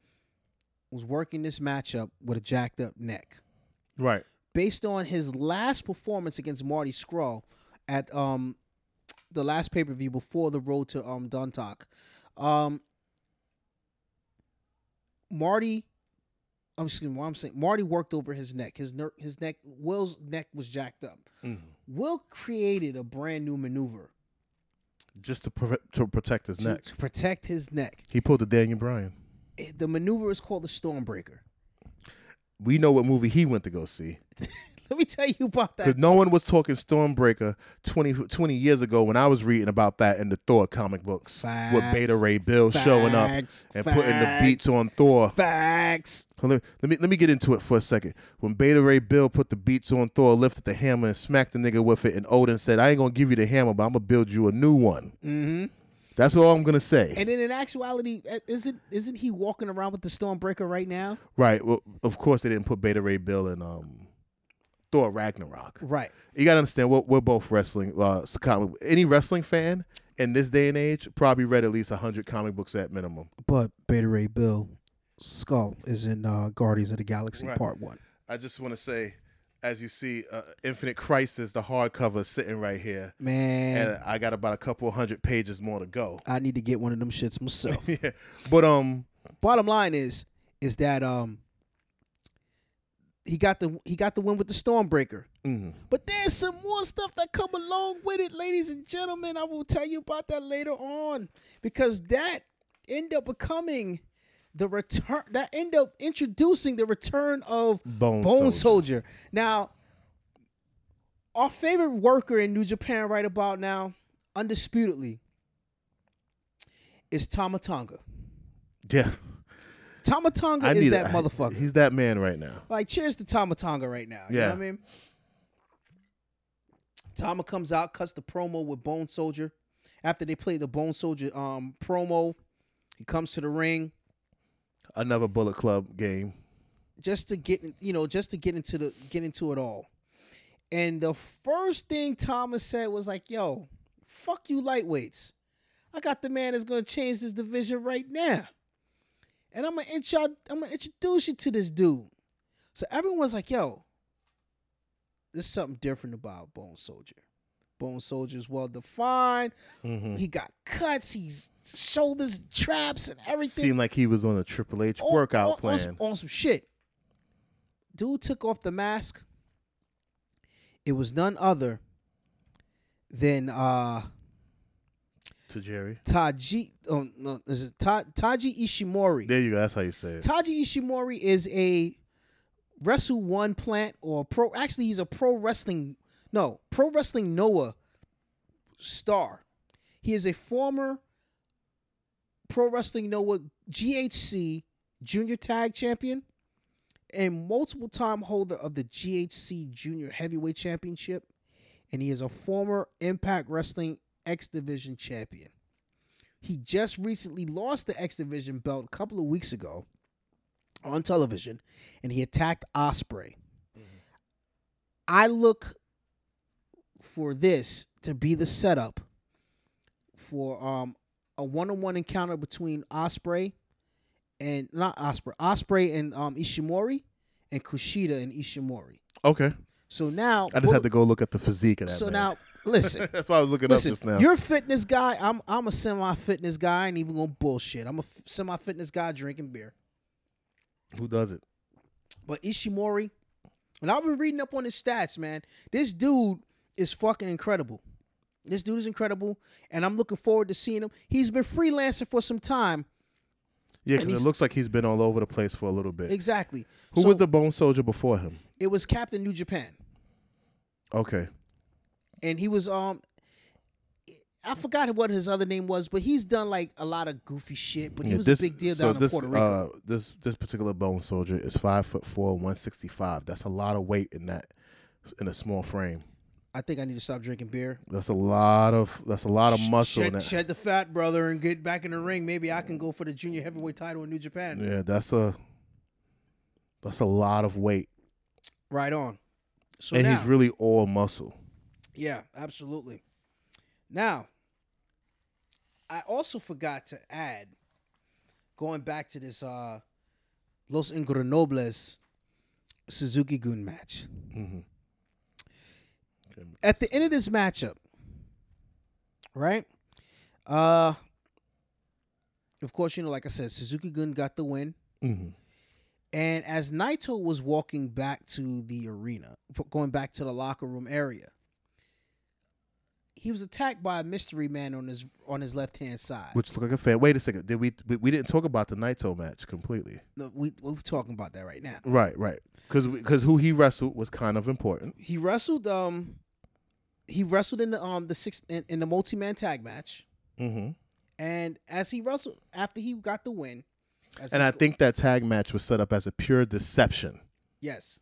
S2: was working this matchup with a jacked up neck.
S1: Right.
S2: Based on his last performance against Marty Scurll at um the last pay per view before the road to um Dontaku, um Marty, I'm excuse me, what I'm saying, Marty worked over his neck. His ner- his neck, Will's neck was jacked up.
S1: Mhm.
S2: Will created a brand new maneuver
S1: Just to pre- to protect his
S2: to,
S1: neck,
S2: to protect his neck.
S1: he pulled the Daniel Bryan.
S2: The maneuver is called the Stormbreaker.
S1: We know what movie he went to go see.
S2: Let me tell you about that.
S1: Because no one was talking Stormbreaker 20, 20 years ago when I was reading about that in the Thor comic books. With Beta Ray Bill showing up
S2: Facts.
S1: and putting the beats on Thor.
S2: Facts.
S1: Let, let me let me get into it for a second. When Beta Ray Bill put the beats on Thor, lifted the hammer and smacked the nigga with it, and Odin said, "I ain't gonna give you the hammer, but I'm gonna build you a new one."
S2: Mm-hmm.
S1: That's all I'm gonna say.
S2: And then in actuality, isn't isn't he walking around with the Stormbreaker right now?
S1: right. Well, of course they didn't put Beta Ray Bill in um, Thor Ragnarok.
S2: Right.
S1: You gotta understand, we're, we're both wrestling. Uh, comic, any wrestling fan in this day and age probably read at least hundred comic books at minimum.
S2: But Beta Ray Bill Skull is in uh, Guardians of the Galaxy
S1: Right.
S2: Part One.
S1: I just want to say, as you see, uh, Infinite Crisis, the hardcover sitting right here,
S2: Man,
S1: and I got about a couple hundred pages more to go.
S2: I need to get one of them shits myself.
S1: yeah, but um,
S2: Bottom line is, is that um, he got the he got the win with the Stormbreaker.
S1: mhm.
S2: But there's some more stuff that come along with it, ladies and gentlemen. I will tell you about that later on because that end up becoming the return. That end up introducing the return of
S1: Bone,
S2: Bone
S1: Soldier.
S2: Soldier. Now, our favorite worker in New Japan right about now, undisputedly, is Tama Tonga.
S1: Yeah,
S2: Tama Tonga
S1: I
S2: is that
S1: a-
S2: motherfucker.
S1: He's that man right now.
S2: Like, cheers to Tama Tonga right now. You
S1: Yeah.
S2: know what I mean? Tama comes out, cuts the promo with Bone Soldier. After they play the Bone Soldier um, promo, he comes to the ring
S1: Another Bullet Club game.
S2: just to get you know just to get into the get into it all. And the first thing Thomas said was like, "Yo, fuck you lightweights. I got the man that's gonna change this division right now, and I'm gonna intro I'm gonna introduce you to this dude." So everyone's like, "Yo, there's something different about Bone Soldier. Bone Soldier's well defined.
S1: Mm-hmm.
S2: He got cuts. He's shoulders, traps, and everything."
S1: Seemed like he was on a Triple H
S2: on-
S1: workout
S2: on- on
S1: plan.
S2: some- on some shit. Dude took off the mask. It was none other than uh
S1: to Jerry.
S2: Taji. Oh no, is it Ta, Taiji Ishimori?
S1: There you go. That's how you say it.
S2: Taiji Ishimori is a Wrestle One plant or pro. Actually, he's a pro wrestling. No, pro wrestling Noah star. He is a former pro wrestling Noah GHC junior tag champion and multiple time holder of the GHC junior heavyweight championship. And he is a former Impact Wrestling X Division champion. He just recently lost the X Division belt a couple of weeks ago on television, and he attacked Ospreay. I look for this to be the setup for um a one-on-one encounter between Ospreay and not Ospreay, Ospreay and um Ishimori, and Kushida and Ishimori.
S1: Okay.
S2: So now
S1: I just had to go look at the physique of that.
S2: So
S1: man.
S2: now listen.
S1: that's why I was looking
S2: Listen,
S1: up just now.
S2: you're a fitness guy. I'm I'm a semi-fitness guy. I ain't even gonna bullshit. I'm a f- semi-fitness guy drinking beer.
S1: Who does it?
S2: But Ishimori, and I've been reading up on his stats, man. This dude is fucking incredible. This dude is incredible, and I'm looking forward to seeing him. He's been freelancing for some time.
S1: Yeah, because it looks like he's been all over the place for a little bit.
S2: Exactly.
S1: Who
S2: So,
S1: was the Bone Soldier before him?
S2: It was Captain New Japan,
S1: Okay.
S2: And he was um. I forgot what his other name was, but he's done like a lot of goofy shit. But he
S1: Yeah,
S2: was
S1: this-
S2: a big deal
S1: so
S2: down
S1: this,
S2: in Puerto Rico.
S1: Uh, this this particular Bone Soldier is five foot four, one sixty five. That's a lot of weight in that in a small frame.
S2: I think I need to stop drinking beer.
S1: That's a lot of that's a lot of muscle in
S2: Shed,
S1: that.
S2: shed the fat, brother, and get back in the ring. Maybe I can go for the junior heavyweight title in New Japan.
S1: Yeah, that's a that's a lot of weight,
S2: Right on. So
S1: and
S2: now,
S1: he's really all muscle.
S2: Yeah, absolutely. Now, I also forgot to add, going back to this uh Los Ingobernables Suzuki Gun match.
S1: hmm
S2: At the end of this matchup, right? Uh, of course, you know, like I said, Suzuki Gun got the win.
S1: hmm
S2: And as Naito was walking back to the arena, going back to the locker room area, he was attacked by a mystery man on his on his left hand side.
S1: Which looked like a fan. Wait a second. Did we, we we didn't talk about the Naito match completely?
S2: No, we we're talking about that right now.
S1: Right, right. Because because who he wrestled was kind of important.
S2: He wrestled um he wrestled in the um the six in, in the multi man tag match,
S1: Mm-hmm.
S2: and as he wrestled after he got the win,
S1: And I think that tag match was set up as a pure deception.
S2: yes,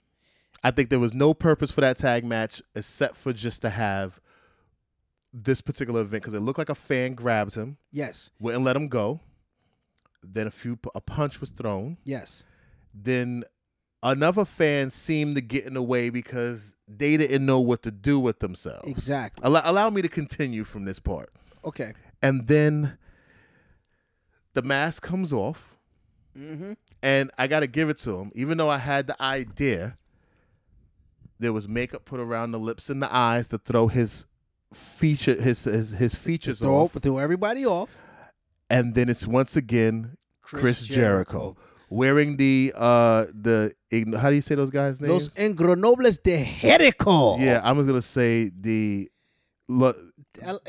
S1: I think there was no purpose for that tag match except for just to have this particular event because it looked like a fan grabbed him,
S2: yes,
S1: wouldn't let him go. Then a few a punch was thrown.
S2: yes,
S1: Then another fan seemed to get in the way because they didn't know what to do with themselves.
S2: exactly.
S1: Allow, allow me to continue from this part.
S2: Okay.
S1: And then the mask comes off,
S2: Mm-hmm.
S1: and I got to give it to him. Even though I had the idea, there was makeup put around the lips and the eyes to throw his feature his his, his features
S2: Throw,
S1: off,
S2: throw everybody off.
S1: and then it's once again Chris, Jericho. wearing the uh the how do you say those guys' names?
S2: Los Ingobernables de Jericho.
S1: yeah, I was gonna say the look
S2: L-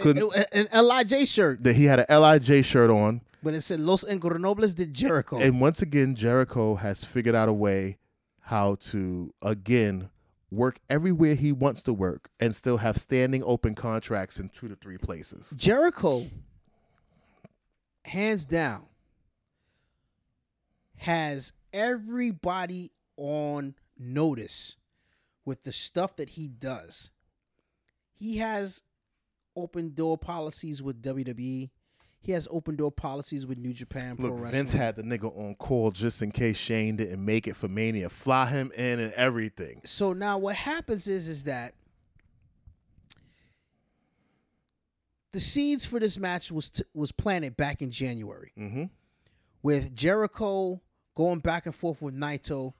S2: an Lij shirt,
S1: that he had an Lij shirt on,
S2: but it said Los Ingobernables de Jericho.
S1: and once again Jericho has figured out a way how to again work everywhere he wants to work and still have standing open contracts in two to three places.
S2: Jericho, hands down, has everybody on notice with the stuff that he does. he has open door policies with WWE. He has open door policies with New Japan Pro
S1: Look,
S2: Wrestling.
S1: Vince had the nigga on call just in case Shane didn't make it for Mania. Fly him in and everything.
S2: so now what happens is is that the seeds for this match was t- was planted back in January
S1: Mm-hmm.
S2: with Jericho going back and forth with Naito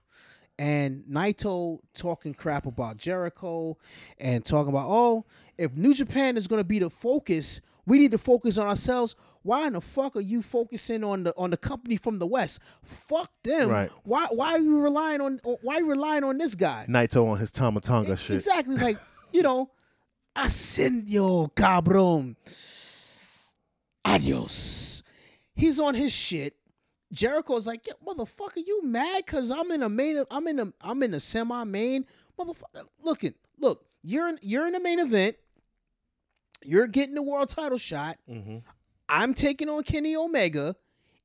S2: and Naito talking crap about Jericho and talking about oh if New Japan is going to be the focus we need to focus on ourselves why in the fuck are you focusing on the on the company from the west fuck them
S1: Right.
S2: why why are you relying on why are you relying on this guy
S1: Naito on his Tama Tonga
S2: E-
S1: shit.
S2: Exactly. It's like, you know, ascendio, cabrón. Adios. He's on his shit. Jericho's like, yeah, motherfucker, you mad? Cause I'm in a main I'm in a I'm in a semi-main. Motherfucker, looking, look, you're in you're in the main event. You're getting the world title shot.
S1: Mm-hmm.
S2: I'm taking on Kenny Omega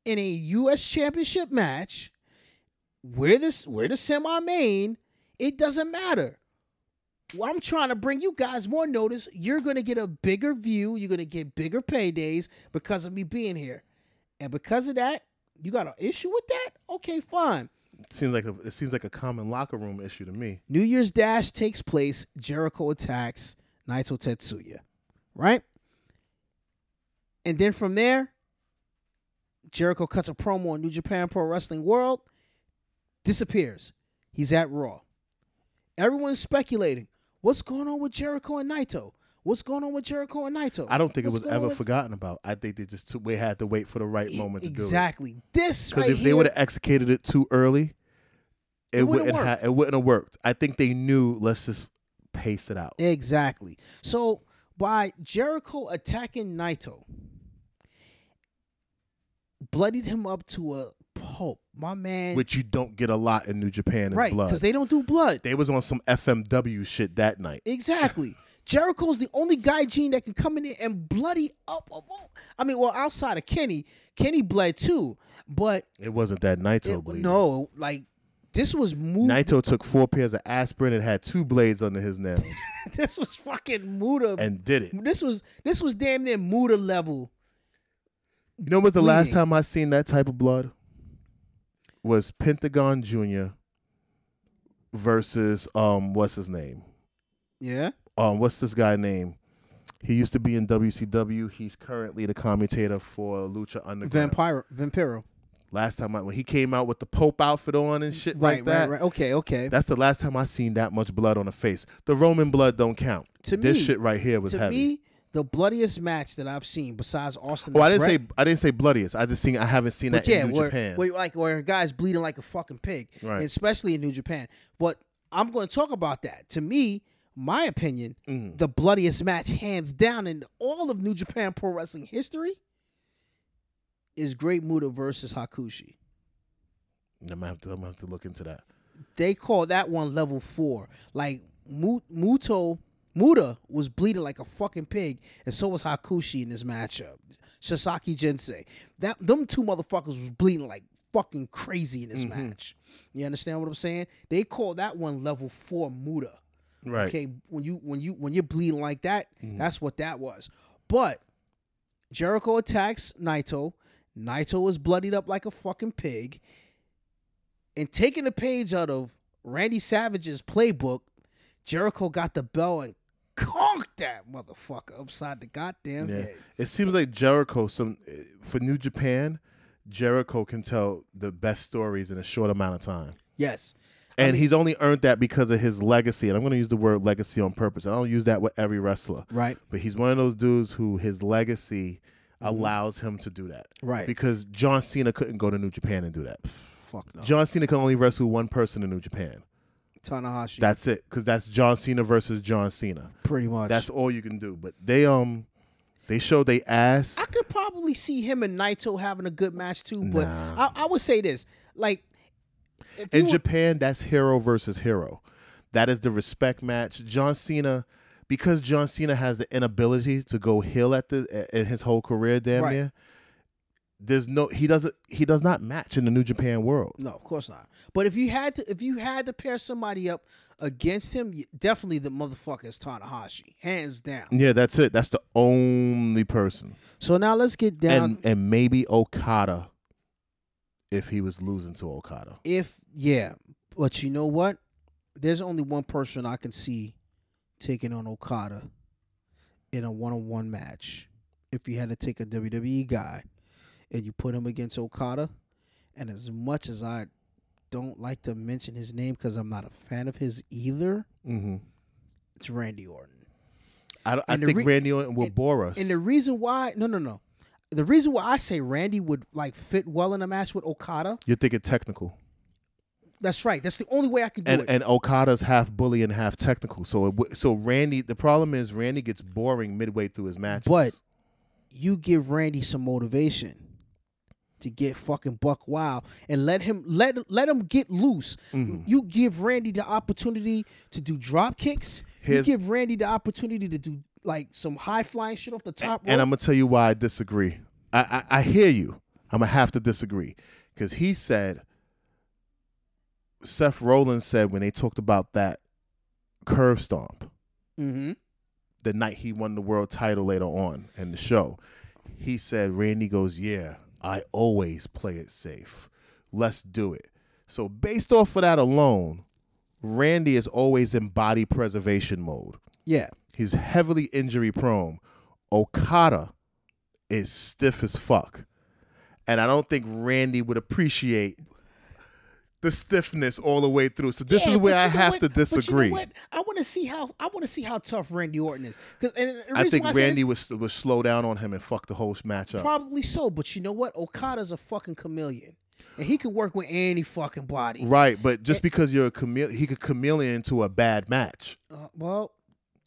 S2: in a US championship match. We're this we're the semi-main. It doesn't matter. Well, I'm trying to bring you guys more notice. You're gonna get a bigger view. You're gonna get bigger paydays because of me being here. And because of that, you got an issue with that? Okay, fine.
S1: Seems like a, it seems like a common locker room issue to me.
S2: New Year's Dash takes place. Jericho attacks Naito Tetsuya, right? And then from there, Jericho cuts a promo on New Japan Pro Wrestling World, disappears. He's at Raw. Everyone's speculating what's going on with Jericho and Naito. What's going on with Jericho and Naito?
S1: I don't think it was ever
S2: with-
S1: forgotten about. I think they just took, we had to wait for the right moment to do it.
S2: exactly. This
S1: Because
S2: right
S1: if they would have executed it too early, it,
S2: It wouldn't
S1: wouldn't have it wouldn't have worked. I think they knew let's just pace it out.
S2: Exactly. So by Jericho attacking Naito, bloodied him up to a pulp. My man,
S1: which you don't get a lot in New Japan is
S2: right?
S1: blood.
S2: Because they don't do blood.
S1: They was on some FMW shit that night.
S2: Exactly. Jericho's the only guy, Gene, that can come in there and bloody up. I mean, well, outside of Kenny, Kenny bled too, but
S1: It wasn't that Naito
S2: it-
S1: bleeding.
S2: no, like this was moved.
S1: Naito took four pairs of aspirin and had two blades under his nails
S2: this was fucking Muta.
S1: and did it.
S2: this was this was damn near Muta level.
S1: You know what the last time I seen that type of blood was Pentagon Jr. versus um what's his name?
S2: Yeah.
S1: Um what's this guy name? He used to be in WCW. He's currently the commentator for Lucha Underground.
S2: Vampiro. Vampiro.
S1: Last time I when he came out with the Pope outfit on and shit
S2: Right,
S1: like that.
S2: right, right. Okay, okay.
S1: That's the last time I seen that much blood on a face. The Roman blood don't count.
S2: To
S1: this
S2: me-
S1: shit right here was
S2: to
S1: heavy.
S2: me, the bloodiest match that I've seen besides Austin.
S1: oh, I didn't
S2: Brett,
S1: say I didn't say bloodiest. I just seen I haven't seen that
S2: yeah,
S1: in New
S2: where,
S1: Japan.
S2: where like where guy's bleeding like a fucking pig,
S1: Right.
S2: especially in New Japan. But I'm going to talk about that. To me, my opinion,
S1: Mm.
S2: the bloodiest match, hands down, in all of New Japan Pro Wrestling history, is Great Muta versus Hakushi.
S1: I'm gonna have to I'm gonna have to look into that.
S2: They call that one level four. Like Muto Muta was bleeding like a fucking pig, and so was Hakushi in this matchup. Sasaki Jinsei. That them two motherfuckers was bleeding like fucking crazy in this
S1: Mm-hmm.
S2: match. You understand what I'm saying? They call that one level four Muta.
S1: Right.
S2: Okay, when you when you when you're bleeding like that, that's what that was. But Jericho attacks Naito. Naito is bloodied up like a fucking pig. And taking the page out of Randy Savage's playbook, Jericho got the bell and conked that motherfucker upside the goddamn
S1: Yeah.
S2: head.
S1: It seems like Jericho some for New Japan, Jericho can tell the best stories in a short amount of time.
S2: Yes.
S1: And he's only earned that because of his legacy. And I'm going to use the word legacy on purpose. I don't use that with every wrestler.
S2: Right.
S1: But he's one of those dudes who his legacy mm-hmm. allows him to do that.
S2: Right.
S1: Because John Cena couldn't go to New Japan and do that.
S2: Fuck no.
S1: John Cena can only wrestle one person in New Japan.
S2: Tanahashi.
S1: That's it. Because that's John Cena versus John Cena.
S2: pretty much.
S1: That's all you can do. But they um they showed they ass.
S2: I could probably see him and Naito having a good match too, but
S1: Nah.
S2: I, I would say this: like,
S1: In
S2: you-
S1: Japan, that's hero versus hero. That is the respect match. John Cena, because John Cena has the inability to go heel at the in his whole career, damn
S2: Right.
S1: near. There's no he doesn't he does not match in the New Japan world.
S2: No, of course not. But if you had to, if you had to pair somebody up against him, definitely the motherfucker is Tanahashi, hands down.
S1: Yeah, that's it. That's the only person.
S2: So now let's get down.
S1: And and maybe Okada if he was losing to Okada.
S2: if yeah, but you know what? There's only one person I can see taking on Okada in a one-on-one match. If you had to take a WWE guy and you put him against Okada, and as much as I don't like to mention his name because I'm not a fan of his either,
S1: Mm-hmm.
S2: it's Randy Orton.
S1: I, I think
S2: re-
S1: Randy Orton will
S2: and-
S1: bore us.
S2: And the reason why, no, no, no, the reason why I say Randy would like fit well in a match with Okada.
S1: You're thinking technical.
S2: That's right. That's the only way I can do
S1: and
S2: it.
S1: and Okada's half bully and half technical. So it, w- so Randy, the problem is Randy gets boring midway through his matches.
S2: But- you give Randy some motivation to get fucking Buck Wild and let him let let him get loose.
S1: Mhm.
S2: You give Randy the opportunity to do drop kicks.
S1: Here's-
S2: you give Randy the opportunity to do like some high flying shit off the top
S1: and
S2: rope.
S1: I'm gonna tell you why I disagree. I I, I hear you. I'm gonna have to disagree because he said Seth Rollins said when they talked about that curve stomp
S2: mm-hmm.
S1: the night he won the world title later on in the show. He said, Randy goes, Yeah, I always play it safe. Let's do it. So, based off of that alone, Randy is always in body preservation mode.
S2: Yeah.
S1: He's heavily injury prone. Okada is stiff as fuck. And I don't think Randy would appreciate the stiffness all the way through. So this
S2: Yeah,
S1: is where I have
S2: what?
S1: to
S2: But you know
S1: disagree.
S2: what? I want to see how I want to see how tough Randy Orton is. Because and
S1: I think
S2: say
S1: Randy would would slow down on him and fuck the whole match up.
S2: probably so. But you know what? Okada's a fucking chameleon, and he can work with any fucking body.
S1: Right, but just because you're a chameleon, he could chameleon into a bad match.
S2: Uh, well,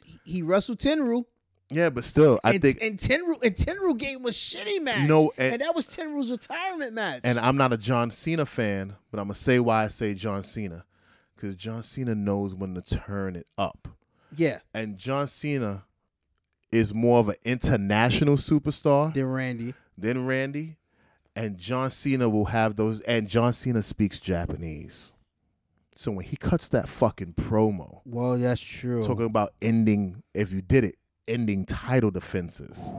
S2: he- he wrestled Tenryu.
S1: Yeah, but still, I
S2: and,
S1: think,
S2: and Tenryu and Tenryu gave him a shitty match.
S1: know,
S2: and,
S1: and-
S2: that was ten Tenryu's retirement match.
S1: and I'm not a John Cena fan, but I'm gonna say why I say John Cena, because John Cena knows when to turn it up,
S2: yeah,
S1: and John Cena is more of an international superstar
S2: than Randy.
S1: than Randy, and John Cena will have those, and John Cena speaks Japanese, so when he cuts that fucking promo.
S2: Well, that's true.
S1: talking about ending if you did it ending title defenses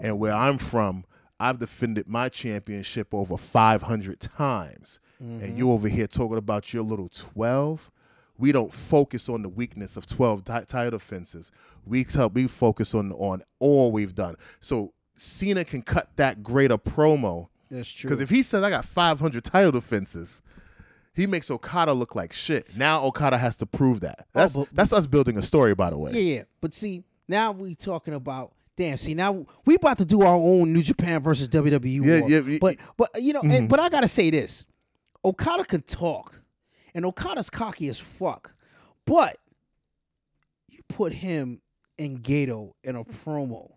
S1: and where i'm from i've defended my championship over 500 times and you over here talking about your little 12 we don't focus on the weakness of 12 ti- title defenses we tell, we focus on on all we've done so cena can cut that greater promo
S2: that's true.
S1: because if he says i got 500 title defenses he makes Okada look like shit. Now Okada has to prove that. Oh, that's
S2: but-
S1: that's us building a story, by the way.
S2: yeah, yeah. But see, now we talking about. Damn, see now we about to do our own New Japan versus WWE
S1: Yeah,
S2: war.
S1: yeah, yeah,
S2: but but you know,
S1: Mhm.
S2: and, but I gotta say this: Okada can talk, and Okada's cocky as fuck. But you put him and Gedo in a promo,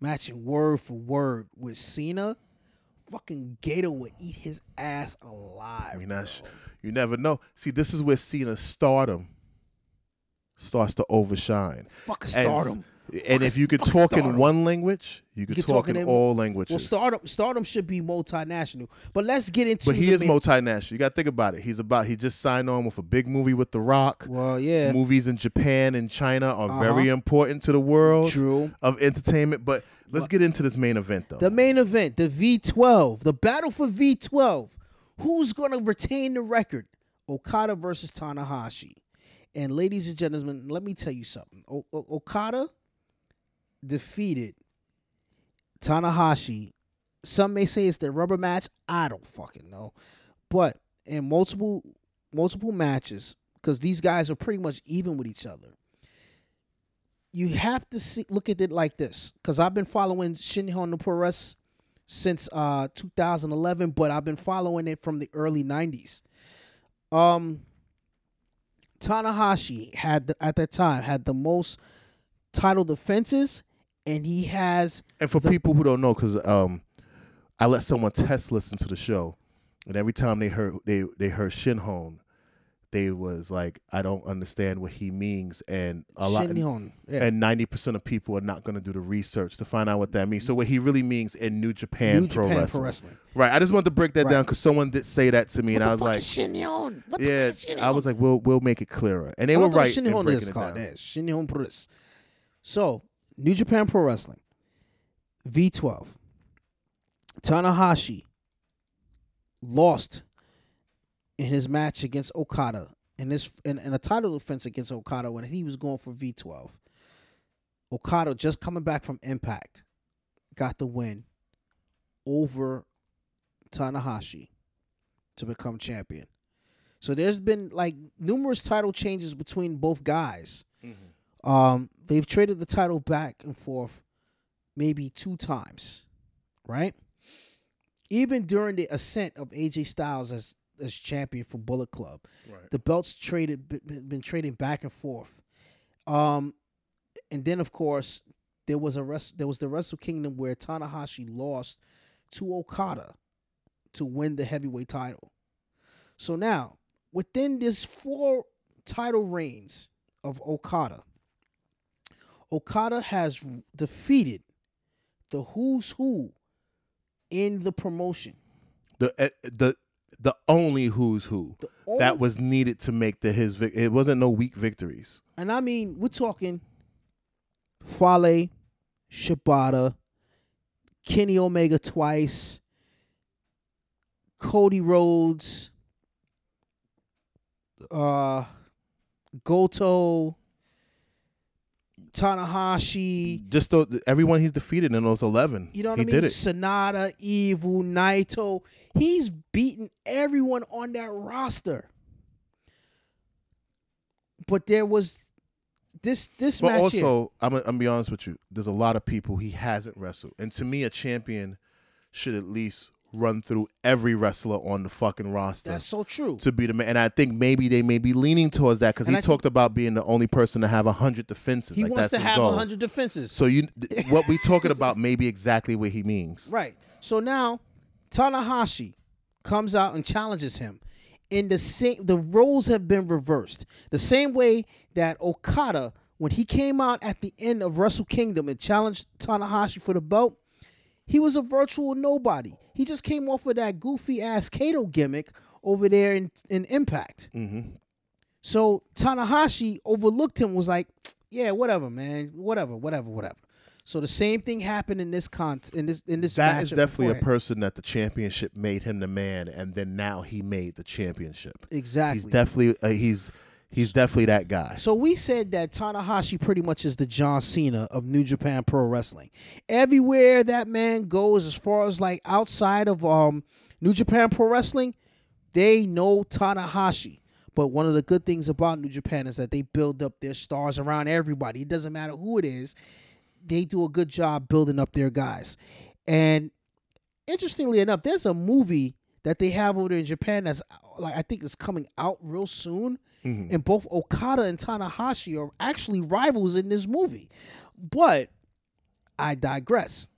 S2: matching word for word with Cena. Fucking Gedo would eat his ass alive.
S1: I mean, that's
S2: bro.
S1: you never know. See, this is where Cena's stardom starts to overshine. As-
S2: stardom.
S1: And if you could
S2: fuck
S1: talk in one language, you could
S2: could
S1: talk in
S2: in-
S1: all languages.
S2: Well, stardom stardom should be multinational. But let's get into.
S1: but he is
S2: main-
S1: multinational. You got to think about it. He's about. He just signed on with a big movie with The Rock.
S2: Well, yeah,
S1: Movies in Japan and China are
S2: Uh-huh.
S1: very important to the world
S2: true.
S1: of entertainment. But let's get into this main event, though.
S2: The main event, the V12, the battle for V12. Who's going to retain the record? Okada versus Tanahashi. And ladies and gentlemen, let me tell you something. O- O- Okada defeated Tanahashi. Some may say it's the rubber match. I don't fucking know. But in multiple multiple matches, because these guys are pretty much even with each other. You have to see look at it like this. Because I've been following Shinhon no Press since uh 2011, but I've been following it from the early 90s. Um Tanahashi had the, at that time had the most title defenses and he has
S1: And for people who don't know, because um, I let someone test listen to the show, and every time they heard they they heard Shinhon, they was like, I don't understand what he means, and a lot.
S2: Yeah.
S1: And ninety percent of people are not going to do the research to find out what that means. So what he really means in New Japan,
S2: New
S1: Pro,
S2: Japan
S1: Wrestling.
S2: Pro Wrestling.
S1: right? I just wanted to break that
S2: Right.
S1: down because someone did say that to me, and I was like,
S2: Shin-Nihon? What the
S1: yeah, I was like, we'll we'll make it clearer, and they
S2: I
S1: were
S2: what
S1: right in
S2: Shin-Nihon is called. Shin-Nihon Pro Wrestling. So, New Japan Pro Wrestling, V12. Tanahashi lost in his match against Okada in this in, in a title defense against Okada when he was going for V12. Okada just coming back from Impact got the win over Tanahashi to become champion. So there's been like numerous title changes between both guys. Um, they've traded the title back and forth maybe two times, right? Even during the ascent of AJ Styles as as champion for Bullet Club,
S1: Right.
S2: the belts traded been, been trading back and forth. Um, and then of course there was a rest there was the Wrestle Kingdom where Tanahashi lost to Okada to win the heavyweight title. So now within this four title reigns of Okada, Okada has defeated the who's who in the promotion.
S1: The uh, the the only who's who
S2: The
S1: that was needed to make the his. Vic- it wasn't no weak victories.
S2: and I mean we're talking Fale, Shibata, Kenny Omega twice, Cody Rhodes, uh, Goto, Tanahashi.
S1: Just though everyone he's defeated in those eleven,
S2: You know what
S1: he
S2: I mean?
S1: did it.
S2: Sanada, Evil, Naito. He's beaten everyone on that roster. But there was this this
S1: But
S2: match here.
S1: also, I'm I'm gonna be honest with you. There's a lot of people he hasn't wrestled, and to me, a champion should at least run through every wrestler on the fucking roster
S2: That's so true.
S1: to be the man. And I think maybe they may be leaning towards that because he
S2: I
S1: talked about being the only person to have hundred defenses.
S2: He
S1: like
S2: wants to have hundred defenses.
S1: So you, th- what we talking about, maybe exactly what he means.
S2: Right. So now Tanahashi comes out and challenges him. In the same the roles have been reversed. The same way that Okada, when he came out at the end of Wrestle Kingdom and challenged Tanahashi for the belt, he was a virtual nobody. He just came off of that goofy ass Kato gimmick over there in, in Impact.
S1: Mm-hmm.
S2: So Tanahashi overlooked him, was like, yeah, whatever, man. Whatever, whatever, whatever. So the same thing happened in this con in this in this
S1: That is definitely a person that the championship made him the man, and then now he made the championship.
S2: Exactly.
S1: He's definitely uh, he's he's definitely that guy.
S2: So we said that Tanahashi pretty much is the John Cena of New Japan Pro Wrestling. Everywhere that man goes, as far as like outside of um New Japan Pro Wrestling, they know Tanahashi. But one of the good things about New Japan is that they build up their stars around everybody. It doesn't matter who it is. They do a good job building up their guys. And interestingly enough, there's a movie that they have over there in Japan that's like I think is coming out real soon.
S1: Mhm.
S2: And both Okada and Tanahashi are actually rivals in this movie. But I digress.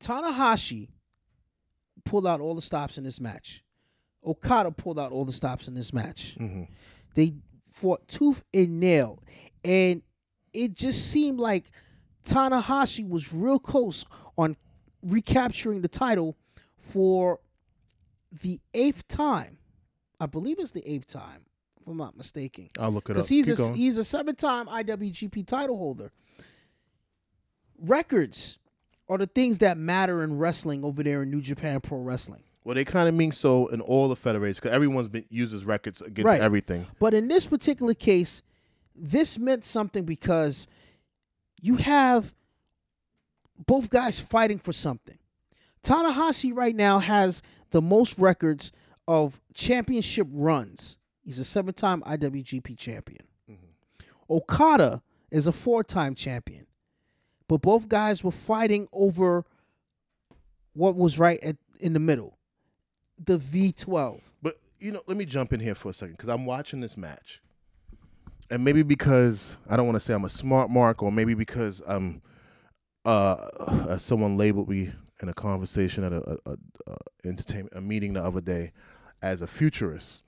S2: Tanahashi pulled out all the stops in this match. Okada pulled out all the stops in this match.
S1: Mhm.
S2: They fought tooth and nail. And it just seemed like Tanahashi was real close on recapturing the title for the eighth time. I believe it's the eighth time, if I'm not mistaken.
S1: I'll look it up.
S2: Because he's
S1: Keep
S2: a
S1: going.
S2: he's a seven time IWGP title holder. Records are the things that matter in wrestling over there in New Japan Pro Wrestling.
S1: well, they kind of mean so in all the federations because everyone's been uses records against
S2: Right.
S1: everything.
S2: But in this particular case, this meant something because you have both guys fighting for something. Tanahashi right now has the most records of championship runs. He's a seven time IWGP champion. Okada is a four time champion. But both guys were fighting over what was right at, in the middle the V12.
S1: But you know, let me jump in here for a second because I'm watching this match, and maybe because I don't want to say I'm a smart mark, or maybe because I'm, uh, as someone labeled me in a conversation at a, a, a, entertainment a meeting the other day as a futurist.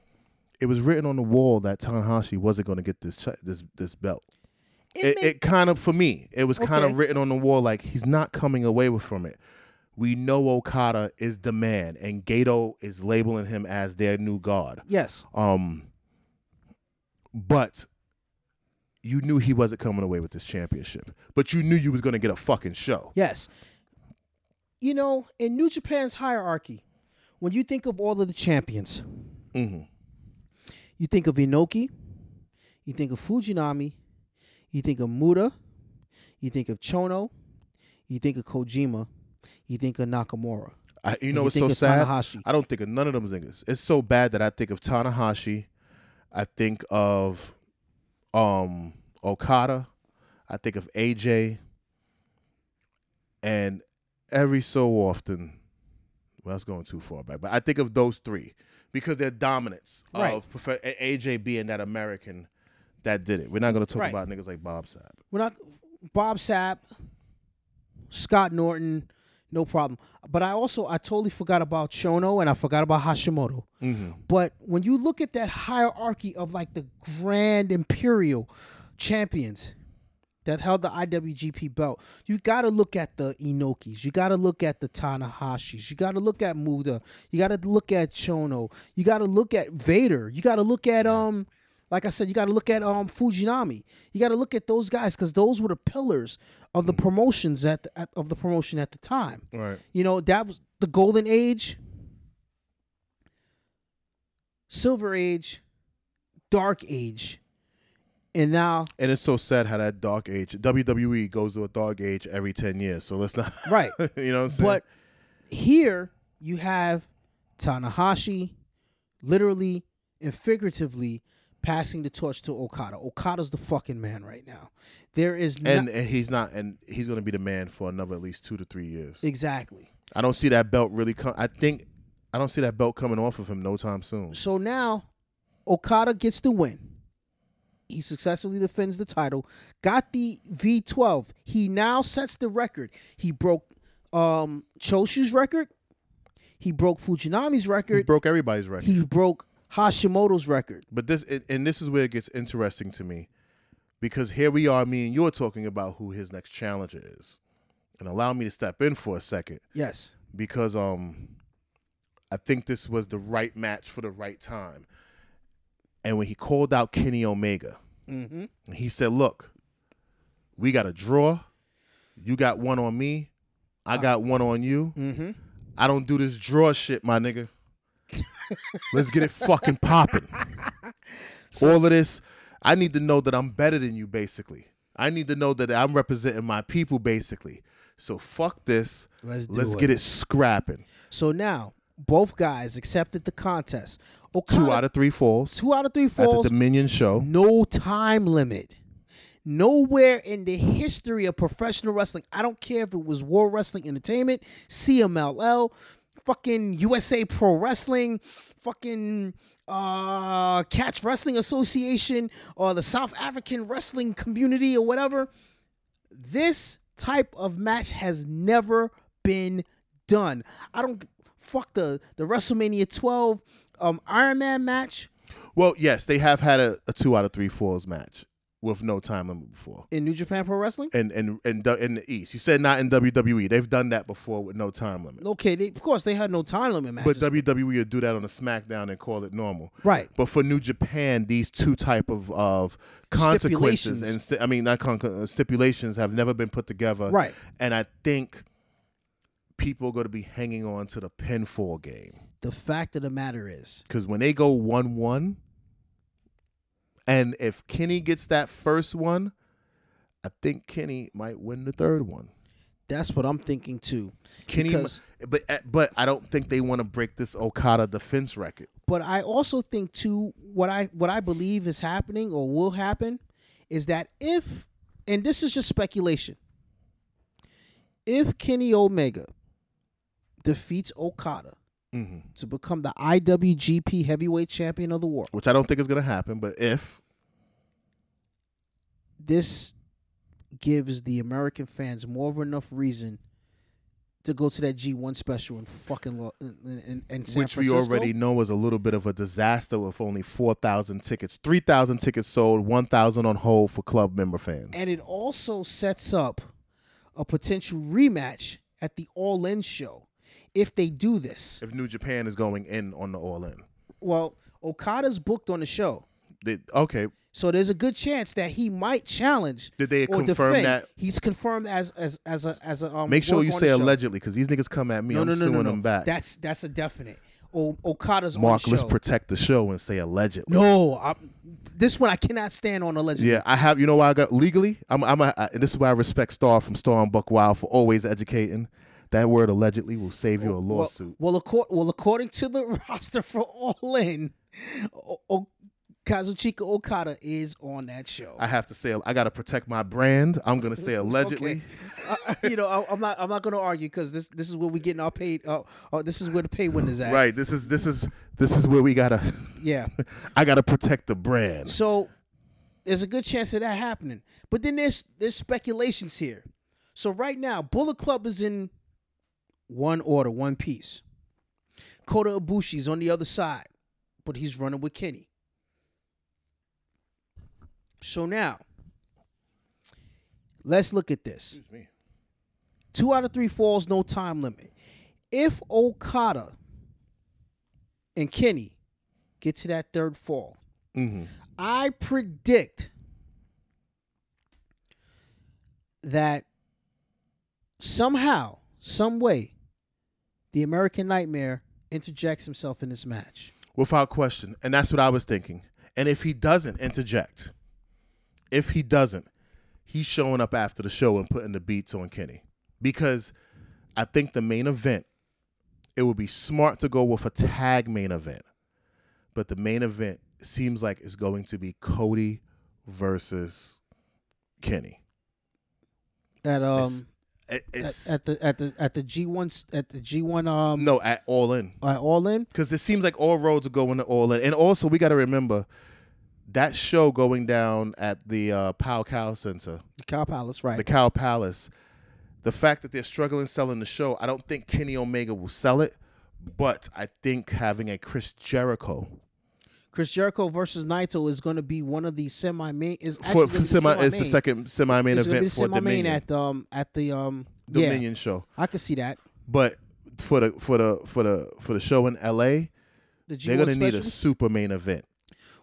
S1: it was written on the wall that Tanahashi wasn't going to get this ch- this this belt. It,
S2: may-
S1: it kind of for me, it was kind of written on the wall like he's not coming away with from it. We know Okada is the man, and Gedo is labeling him as their new god.
S2: yes,
S1: Um, but you knew he wasn't coming away with this championship. But you knew you was going to get a fucking show.
S2: yes. You know, in New Japan's hierarchy, when you think of all of the champions,
S1: hmm
S2: you think of Inoki, you think of Fujinami, you think of Muta, you think of Chono, you think of Kojima, you think of Nakamura.
S1: I, you know what's so
S2: think of
S1: sad?
S2: Tanahashi.
S1: I don't think of none of them niggas. It's so bad that I think of Tanahashi. I think of um Okada. I think of AJ. And every so often, well, that's going too far back, but I think of those three because they're dominance
S2: Right.
S1: of prof- AJ being that American that did it. We're not going to talk
S2: Right.
S1: about niggas like Bob Sapp.
S2: We're not Bob Sapp, Scott Norton, no problem. But I also I totally forgot about Chono and I forgot about Hashimoto.
S1: Mm-hmm.
S2: But when you look at that hierarchy of like the grand imperial champions that held the IWGP belt, you got to look at the Inokis. You got to look at the Tanahashis. You got to look at Muta. You got to look at Chono. You got to look at Vader. You got to look at um like I said, you got to look at um Fujinami. You got to look at those guys because those were the pillars of the promotions at, the, at of the promotion at the time.
S1: Right.
S2: You know, that was the golden age, silver age, dark age. And now,
S1: And it's so sad how that dark age WWE goes to a dark age every ten years. So let's not
S2: right.
S1: you know what I'm saying?
S2: but here you have Tanahashi literally and figuratively passing the torch to Okada. Okada's the fucking man right now. There is no-
S1: and, and he's not and he's gonna be the man for another at least two to three years.
S2: exactly.
S1: I don't see that belt really come I think I don't see that belt coming off of him no time soon.
S2: So now Okada gets the win. He successfully defends the title. Got the V12. He now sets the record. He broke um Choshu's record. He broke Fujinami's record.
S1: He broke everybody's record.
S2: He broke Hashimoto's record.
S1: but this and- and this is where it gets interesting to me. Because here we are, me and you're talking about who his next challenger is. And allow me to step in for a second.
S2: Yes.
S1: because um I think this was the right match for the right time. And when he called out Kenny Omega,
S2: Mm-hmm.
S1: he said, "Look, we got a draw. You got one on me. I got one on you.
S2: Mm-hmm.
S1: I don't do this draw shit, my nigga. Let's get it fucking popping. All of this, I need to know that I'm better than you, basically. I need to know that I'm representing my people, basically. So fuck this.
S2: Let's do
S1: Let's
S2: it.
S1: get it scrapping.
S2: So now both guys accepted the contest. Okada,
S1: Two out of three falls
S2: two out of three falls.
S1: at the Dominion show.
S2: no time limit. Nowhere in the history of professional wrestling, I don't care if it was War Wrestling Entertainment, CMLL, fucking USA Pro Wrestling, fucking uh Catch Wrestling Association, or the South African Wrestling Community, or whatever. This type of match has never been done. I don't fuck the the WrestleMania 12 um Iron Man match
S1: Well, yes, they have had a, a two out of three falls match with no time limit before.
S2: in New Japan Pro Wrestling.
S1: And and and in the East, you said not in WWE. They've done that before with no time limit.
S2: Okay, they, of course they had no time limit
S1: But. WWE would do that on a SmackDown and call it normal.
S2: right.
S1: But for New Japan, these two type of of consequences and sti- I mean not con- uh, stipulations have never been put together.
S2: Right.
S1: And I think people are going to be hanging on to the pinfall game
S2: The fact of the matter is,
S1: because when they go one one, and if Kenny gets that first one, I think Kenny might win the third one.
S2: that's what I'm thinking too.
S1: Kenny,
S2: Because-
S1: but uh, but I don't think they want to break this Okada defense record.
S2: But I also think too what I what I believe is happening or will happen is that if and this is just speculation. If Kenny Omega defeats Okada
S1: hmm
S2: to become the IWGP Heavyweight Champion of the world,
S1: Which I don't think is going to happen. But if
S2: this gives the American fans more of enough reason to go to that G1 special in fucking Lo- in, in, San
S1: which we already know was a little bit of a disaster with only 4,000 tickets. 3,000 tickets sold, 1,000 on hold for club member fans.
S2: And it also sets up a potential rematch at the All In show if they do this.
S1: if New Japan is going in on the All In.
S2: Well, Okada's booked on the show.
S1: They, okay,
S2: So there's a good chance that he might challenge.
S1: Did they confirm
S2: defend.
S1: that?
S2: He's confirmed as as as a as a um.
S1: make sure you say allegedly because these niggas come at me.
S2: No,
S1: I'm
S2: no, no,
S1: suing
S2: no, no.
S1: them back.
S2: That's that's a definite. O- Okada's
S1: Mark,
S2: on the
S1: let's protect the show and say allegedly.
S2: no, I, this one I cannot stand on allegedly.
S1: Yeah, I have. You know why I got legally? I'm. I'm. A, I, and this is why I respect Star from Star and Buck Wild for always educating. That word allegedly will save you a lawsuit.
S2: Well, well, well, according to the roster for All In, o- o- Kazuchika Okada is on that show.
S1: I have to say, I got to protect my brand. I'm gonna say allegedly.
S2: Uh, you know, I, I'm not. I'm not going to argue because this this is where we getting our paid. Uh, uh, this is where the pay win is at.
S1: Right. This is. This is. This is where we gotta.
S2: Yeah.
S1: I gotta protect the brand.
S2: So there's a good chance of that happening. But then there's there's speculations here. So right now, Bullet Club is in one order, one piece. Kota Ibushi's on the other side, but he's running with Kenny. So now, let's look at this. Two out of three falls, no time limit. If Okada and Kenny get to that third fall,
S1: hmm
S2: I predict that somehow, some way, the American Nightmare interjects himself in this match.
S1: Without question. And that's what I was thinking. And if he doesn't interject, if he doesn't, he's showing up after the show and putting the beats on Kenny. Because I think the main event, it would be smart to go with a tag main event. But the main event seems like it's going to be Cody versus Kenny.
S2: At um
S1: It's-
S2: at, at the at the at the G one at the G one um
S1: no, at all in.
S2: at All In.
S1: because it seems like all roads are going to all in. And also, we got to remember that show going down at the uh, Powell Cow Center,
S2: The Cow Palace, right?
S1: the Cow Palace. The fact that they're struggling selling the show, I don't think Kenny Omega will sell it, but I think having a Chris Jericho
S2: Chris Jericho versus Naito is going to be one of the semi main. Is
S1: for, for
S2: be
S1: semi is the second semi main
S2: It's be
S1: event
S2: the
S1: for
S2: semi-main
S1: Dominion,
S2: at um at the um yeah.
S1: Dominion show.
S2: I can see that.
S1: But for the for the for the for the show in L.A.,
S2: The
S1: they're gonna need a super main event,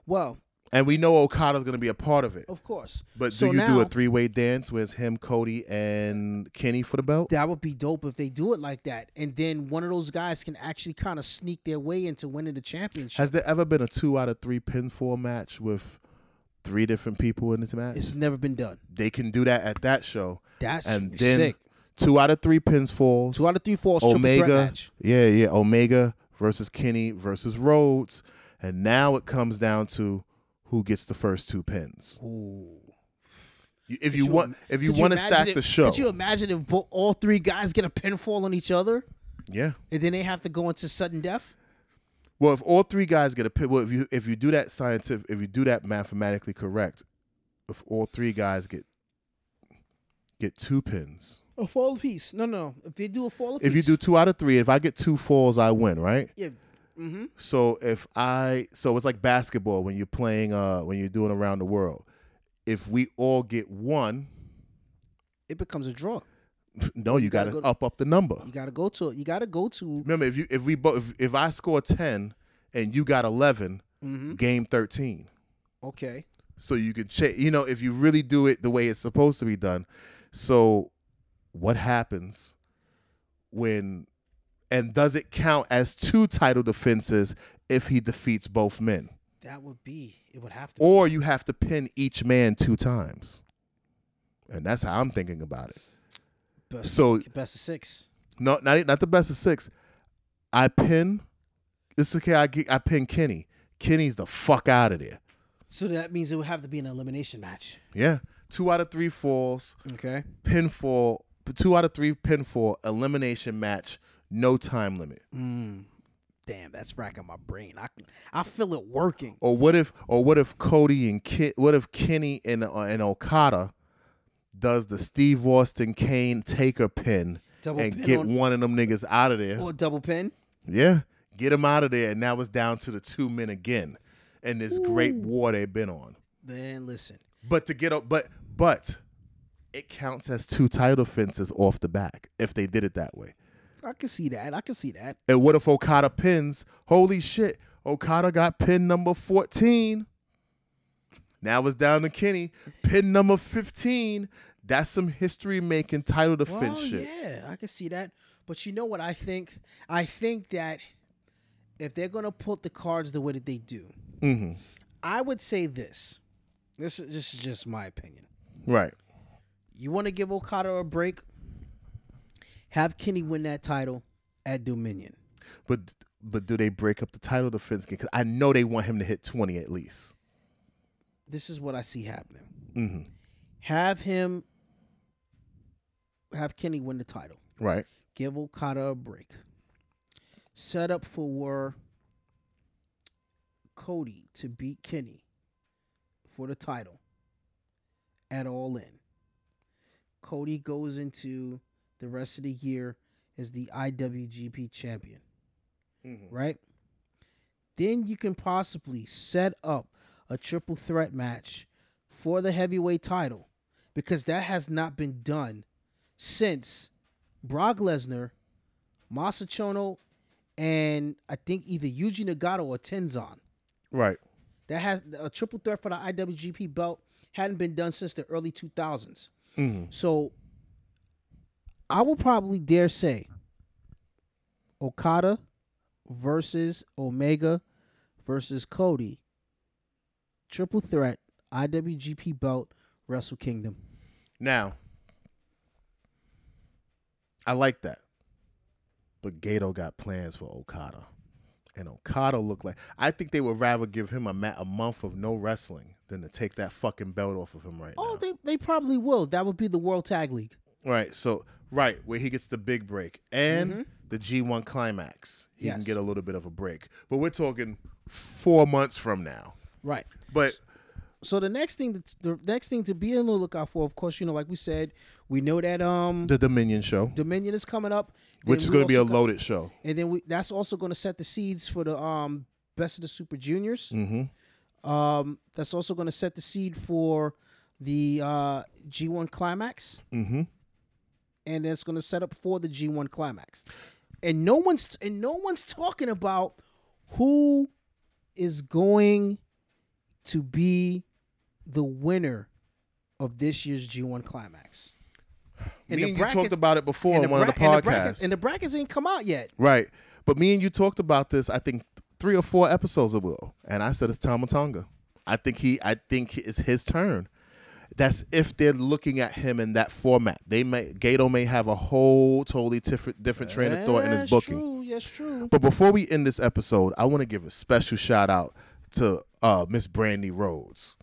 S2: well,
S1: and we know Okada's gonna be a part of it.
S2: of course.
S1: But
S2: so
S1: do you
S2: now,
S1: do a three way dance with him, Cody, and Kenny for the belt?
S2: That would be dope if they do it like that, and then one of those guys can actually kind of sneak their way into winning the championship.
S1: Has there ever been a two out of three pinfall match with three different people in the match?
S2: it's never been done.
S1: they can do that at that show,
S2: That's
S1: and then
S2: sick.
S1: two out of three pins pinfalls.
S2: Two out of three falls.
S1: Omega,
S2: match.
S1: yeah, yeah, Omega versus Kenny versus Rhodes, and now it comes down to who gets the first two pins.
S2: Ooh.
S1: If you
S2: you
S1: want, if you want to stack
S2: if-
S1: the show,
S2: Could you imagine if bo- all three guys get a pinfall on each other,
S1: yeah.
S2: and then they have to go into sudden death?
S1: Well, if all three guys get a pin, well, if you if you do that scientific, if you do that mathematically correct, if all three guys get get two pins,
S2: A fall of peace. No, no, no. If they do a fall of
S1: if you do two out of three, if I get two falls, I win, right?
S2: yeah. Mm-hmm.
S1: So if I, so it's like basketball when you're playing, uh, when you're doing around the world. If we all get one,
S2: It becomes a draw.
S1: no, you,
S2: gotta
S1: got to
S2: go-
S1: up up the number.
S2: You gotta go to. You gotta go to.
S1: Remember, if you if we both if, if I score ten and you got 11
S2: Mm-hmm.
S1: game thirteen.
S2: Okay.
S1: so you can check you know if you really do it the way it's supposed to be done so what happens when and does it count as two title defenses if he defeats both men
S2: That would be. It would have to.
S1: or you have to pin each man two times and that's how i'm thinking about it
S2: best,
S1: so-
S2: best of six.
S1: no not, not the best of six i pin It's okay i, get, I pin kenny kenny's the fuck out of there
S2: So that means it would have to be an elimination match.
S1: yeah two out of three falls
S2: Okay.
S1: pinfall, two out of three pinfall elimination match, no time limit.
S2: Mm. Damn, that's racking my brain. I I feel it working.
S1: Or what if, or what if Cody and Ki, what if Kenny and uh, and Okada does the Steve Austin Kane Taker pin
S2: Double
S1: and
S2: pin
S1: get
S2: on-
S1: one of them niggas out of there.
S2: Or double pin.
S1: Yeah, get him out of there, and now it's down to the two men again, and this great war they've been on.
S2: Then listen.
S1: But to get up, but but it counts as two title defenses off the back if they did it that way.
S2: I can see that. I can see that.
S1: And what if Okada pins? Holy shit, Okada got pin number fourteen. Now it's down to Kenny, pin number fifteen. That's some history making title defense
S2: Well,
S1: shit.
S2: yeah, I can see that. But you know what I think? I think that if they're gonna put the cards the way that they do,
S1: hmm
S2: I would say this. This is this is just my opinion.
S1: Right.
S2: You want to give Okada a break? Have Kenny win that title at Dominion.
S1: But but do they break up the title defense game? Because I know they want him to hit twenty at least.
S2: This is what I see happening.
S1: hmm
S2: Have him have Kenny win the title.
S1: Right.
S2: Give Okada a break. Set up for Cody to beat Kenny for the title at All In. Cody goes into the rest of the year as the IWGP champion,
S1: Mhm.
S2: right? Then you can possibly set up a triple threat match for the heavyweight title because that has not been done since Brock Lesnar, Masachono, and I think either Yuji Nagata or Tenzan.
S1: Right.
S2: That has a triple threat for the IWGP belt hadn't been done since the early 2000s.
S1: hmm
S2: So I will probably dare say Okada versus Omega versus Cody. Triple threat IWGP belt Wrestle Kingdom.
S1: Now, I like that. But Gedo got plans for Okada. And Okada looked like I think they would rather give him a, ma- a month of no wrestling than to take that fucking belt off of him right
S2: Oh,
S1: now.
S2: Oh, they, they probably will. That would be the World Tag League.
S1: Right. So right where he gets the big break and
S2: Mhm.
S1: the G1 climax, he can get a little bit of a break. But we're talking four months from now.
S2: Right.
S1: But
S2: So the next thing, the next thing to be on the lookout for, of course, you know, like we said, we know that um
S1: the Dominion show,
S2: Dominion is coming up,
S1: which is going to be a loaded show.
S2: and then we that's also going to set the seeds for the um best of the Super Juniors.
S1: Mm-hmm.
S2: Um, that's also going to set the seed for the uh, G1 Climax,
S1: Mm-hmm.
S2: And it's going to set up for the G1 Climax. And no one's and no one's talking about who is going to be the winner of this year's G1 Climax. And
S1: Me
S2: the
S1: and you talked about it before on one of the
S2: bra- and brackets,
S1: podcasts.
S2: and the brackets ain't come out yet.
S1: Right. But me and you talked about this, I think three or four episodes ago. And I said it's Tama Tonga. I think he I think it's his turn. That's if they're looking at him in that format. They may Gedo may have a whole totally different different train of thought in his
S2: That's
S1: booking.
S2: True. Yes, true.
S1: But before we end this episode, I want to give a special shout out to uh, Miss Brandi Rhodes.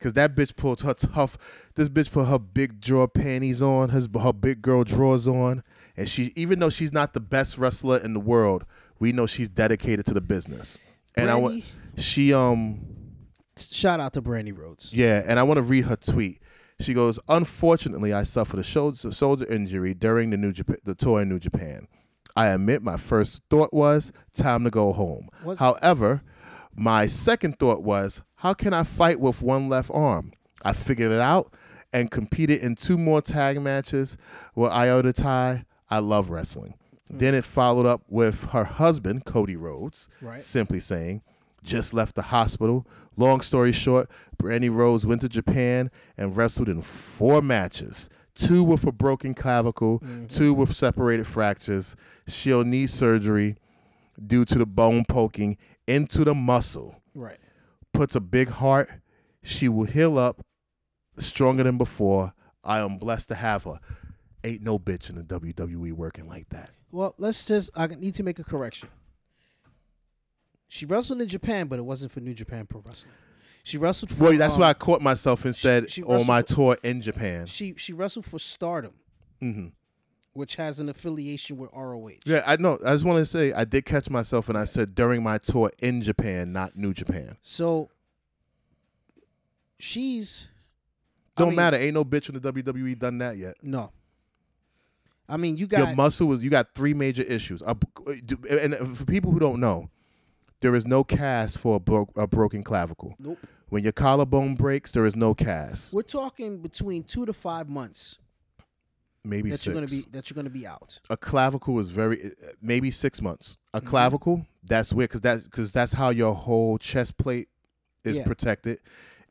S1: Cause that bitch pulled her tough. This bitch put her big draw panties on, his her big girl drawers on, and she even though she's not the best wrestler in the world, we know she's dedicated to the business. And I want she um
S2: Shout out to Brandi Rhodes.
S1: yeah, and I want to read her tweet. She goes, "Unfortunately, I suffered a shoulder, shoulder injury during the New Japan, the tour in New Japan. I admit my first thought was time to go home.
S2: Was-
S1: However, my second thought was, how can I fight with one left arm? I figured it out and competed in two more tag matches with Iota Tai. I love wrestling. Hmm. Then it followed up with her husband, Cody Rhodes,
S2: Right.
S1: simply saying, just left the hospital. Long story short, Brandi Rhodes went to Japan and wrestled in four matches. Two with a broken clavicle, mm-hmm. two with separated fractures. She'll need surgery due to the bone poking into the muscle.
S2: Right.
S1: Puts a big heart. She will heal up stronger than before. I am blessed to have her. Ain't no bitch in the WWE working like that.
S2: Well, let's just. I need to make a correction. She wrestled in Japan, but it wasn't for New Japan Pro Wrestling. She wrestled for.
S1: Well, that's
S2: um,
S1: why I caught myself and said
S2: she
S1: on my
S2: wrestled
S1: tour in Japan.
S2: She she wrestled for Stardom,
S1: hmm
S2: which has an affiliation with ROH.
S1: Yeah, I know. I just want to say I did catch myself and I said during my tour in Japan, not New Japan.
S2: So she's
S1: Don't
S2: mean,
S1: matter. Ain't no bitch in the WWE done that yet.
S2: No. I mean, you got Your
S1: muscle was you got three major issues. A- and for people who don't know, there is no cast for a, bro- a broken clavicle.
S2: nope.
S1: When your collarbone breaks, there is no cast.
S2: We're talking between two to five months
S1: Maybe
S2: that
S1: six.
S2: you're gonna be that you're gonna be out.
S1: a clavicle is very uh, maybe six months. A
S2: Mm-hmm.
S1: clavicle that's weird because that because that's how your whole chest plate is
S2: Yeah.
S1: protected.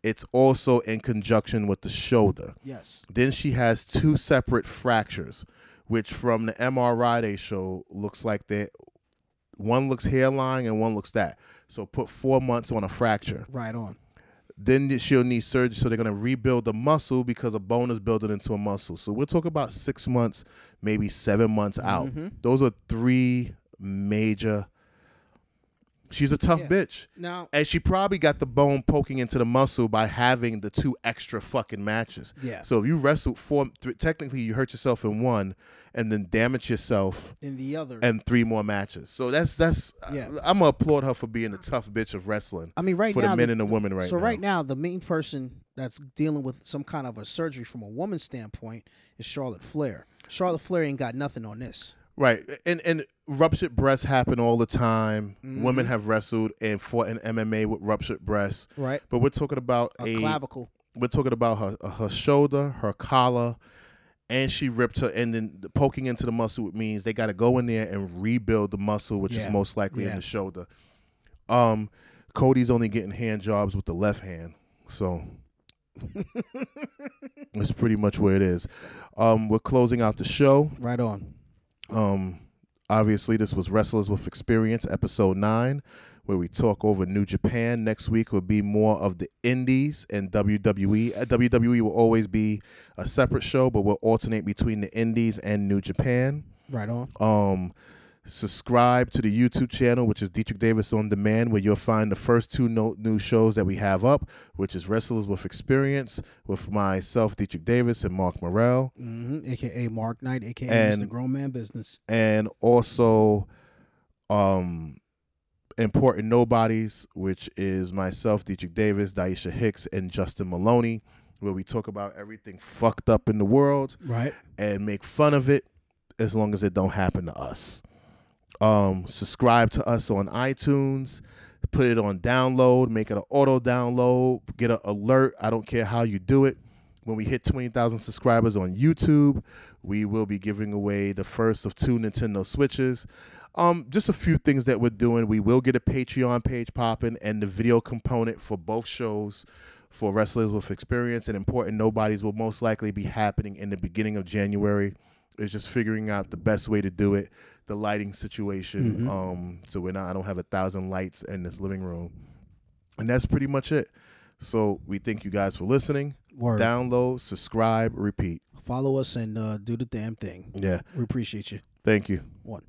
S1: It's also in conjunction with the shoulder.
S2: Yes.
S1: Then she has two separate fractures, which from the MRI they show looks like they one looks hairline and one looks that. So put four months on a fracture.
S2: Right on.
S1: Then she'll need surgery. So they're gonna rebuild the muscle because a bone is building into a muscle. So we're talking about six months, maybe seven months out.
S2: Mm-hmm.
S1: Those are three major. She's a tough
S2: Yeah.
S1: bitch.
S2: Now,
S1: And she probably got the bone poking into the muscle by having the two extra fucking matches.
S2: Yeah.
S1: So if you wrestled four, th- technically you hurt yourself in one, and then damage yourself
S2: in the other,
S1: and three more matches. So that's that's.
S2: Yeah.
S1: Uh, I'm gonna applaud her for being a tough bitch of wrestling
S2: I mean, right
S1: for
S2: now,
S1: the men
S2: the-
S1: and the women right
S2: so
S1: now.
S2: right now, the main person that's dealing with some kind of a surgery from a woman's standpoint is Charlotte Flair. Charlotte Flair ain't got nothing on this.
S1: Right, and and ruptured breasts happen all the time.
S2: Mm-hmm.
S1: Women have wrestled and fought in MMA with ruptured breasts.
S2: Right.
S1: But we're talking about
S2: A
S1: a,
S2: clavicle.
S1: we're talking about her her shoulder, her collar, and she ripped her. And then poking into the muscle means they got to go in there and rebuild the muscle, which
S2: Yeah.
S1: is most likely in the shoulder. Um, Cody's only getting hand jobs with the left hand, so that's pretty much where it is. Um, we're closing out the show.
S2: Right on.
S1: Um, obviously, this was Wrestlers with Experience, episode nine, where we talk over New Japan. Next week will be more of the Indies and WWE. Uh, WWE will always be a separate show, but we'll alternate between the Indies and New Japan.
S2: Right on.
S1: Um, subscribe to the YouTube channel, which is Dietrich Davis on Demand, where you'll find the first two no- new shows that we have up, which is Wrestlers with Experience with myself, Dietrich Davis, and Mark Morrell.
S2: hmm AKA Mark Knight, AKA
S1: And-
S2: Mr. Grown Man Business.
S1: and also um important nobodies which is myself dietrich davis daisha hicks and justin maloney where we talk about everything fucked up in the world
S2: Right.
S1: and make fun of it as long as it don't happen to us um subscribe to us on itunes put it on download make it an auto download get an alert i don't care how you do it when we hit 20,000 subscribers on YouTube, we will be giving away the first of two Nintendo Switches. Um, just a few things that we're doing. We will get a Patreon page popping and the video component for both shows for Wrestlers with Experience and Important Nobodies will most likely be happening in the beginning of January. It's just figuring out the best way to do it, the lighting situation. Um, so we're not I don't have a thousand lights in this living room. And that's pretty much it. So we thank you guys for listening.
S2: Word.
S1: Download, subscribe, repeat.
S2: Follow us and uh, do the damn thing.
S1: Yeah.
S2: We appreciate you.
S1: Thank you.
S2: One.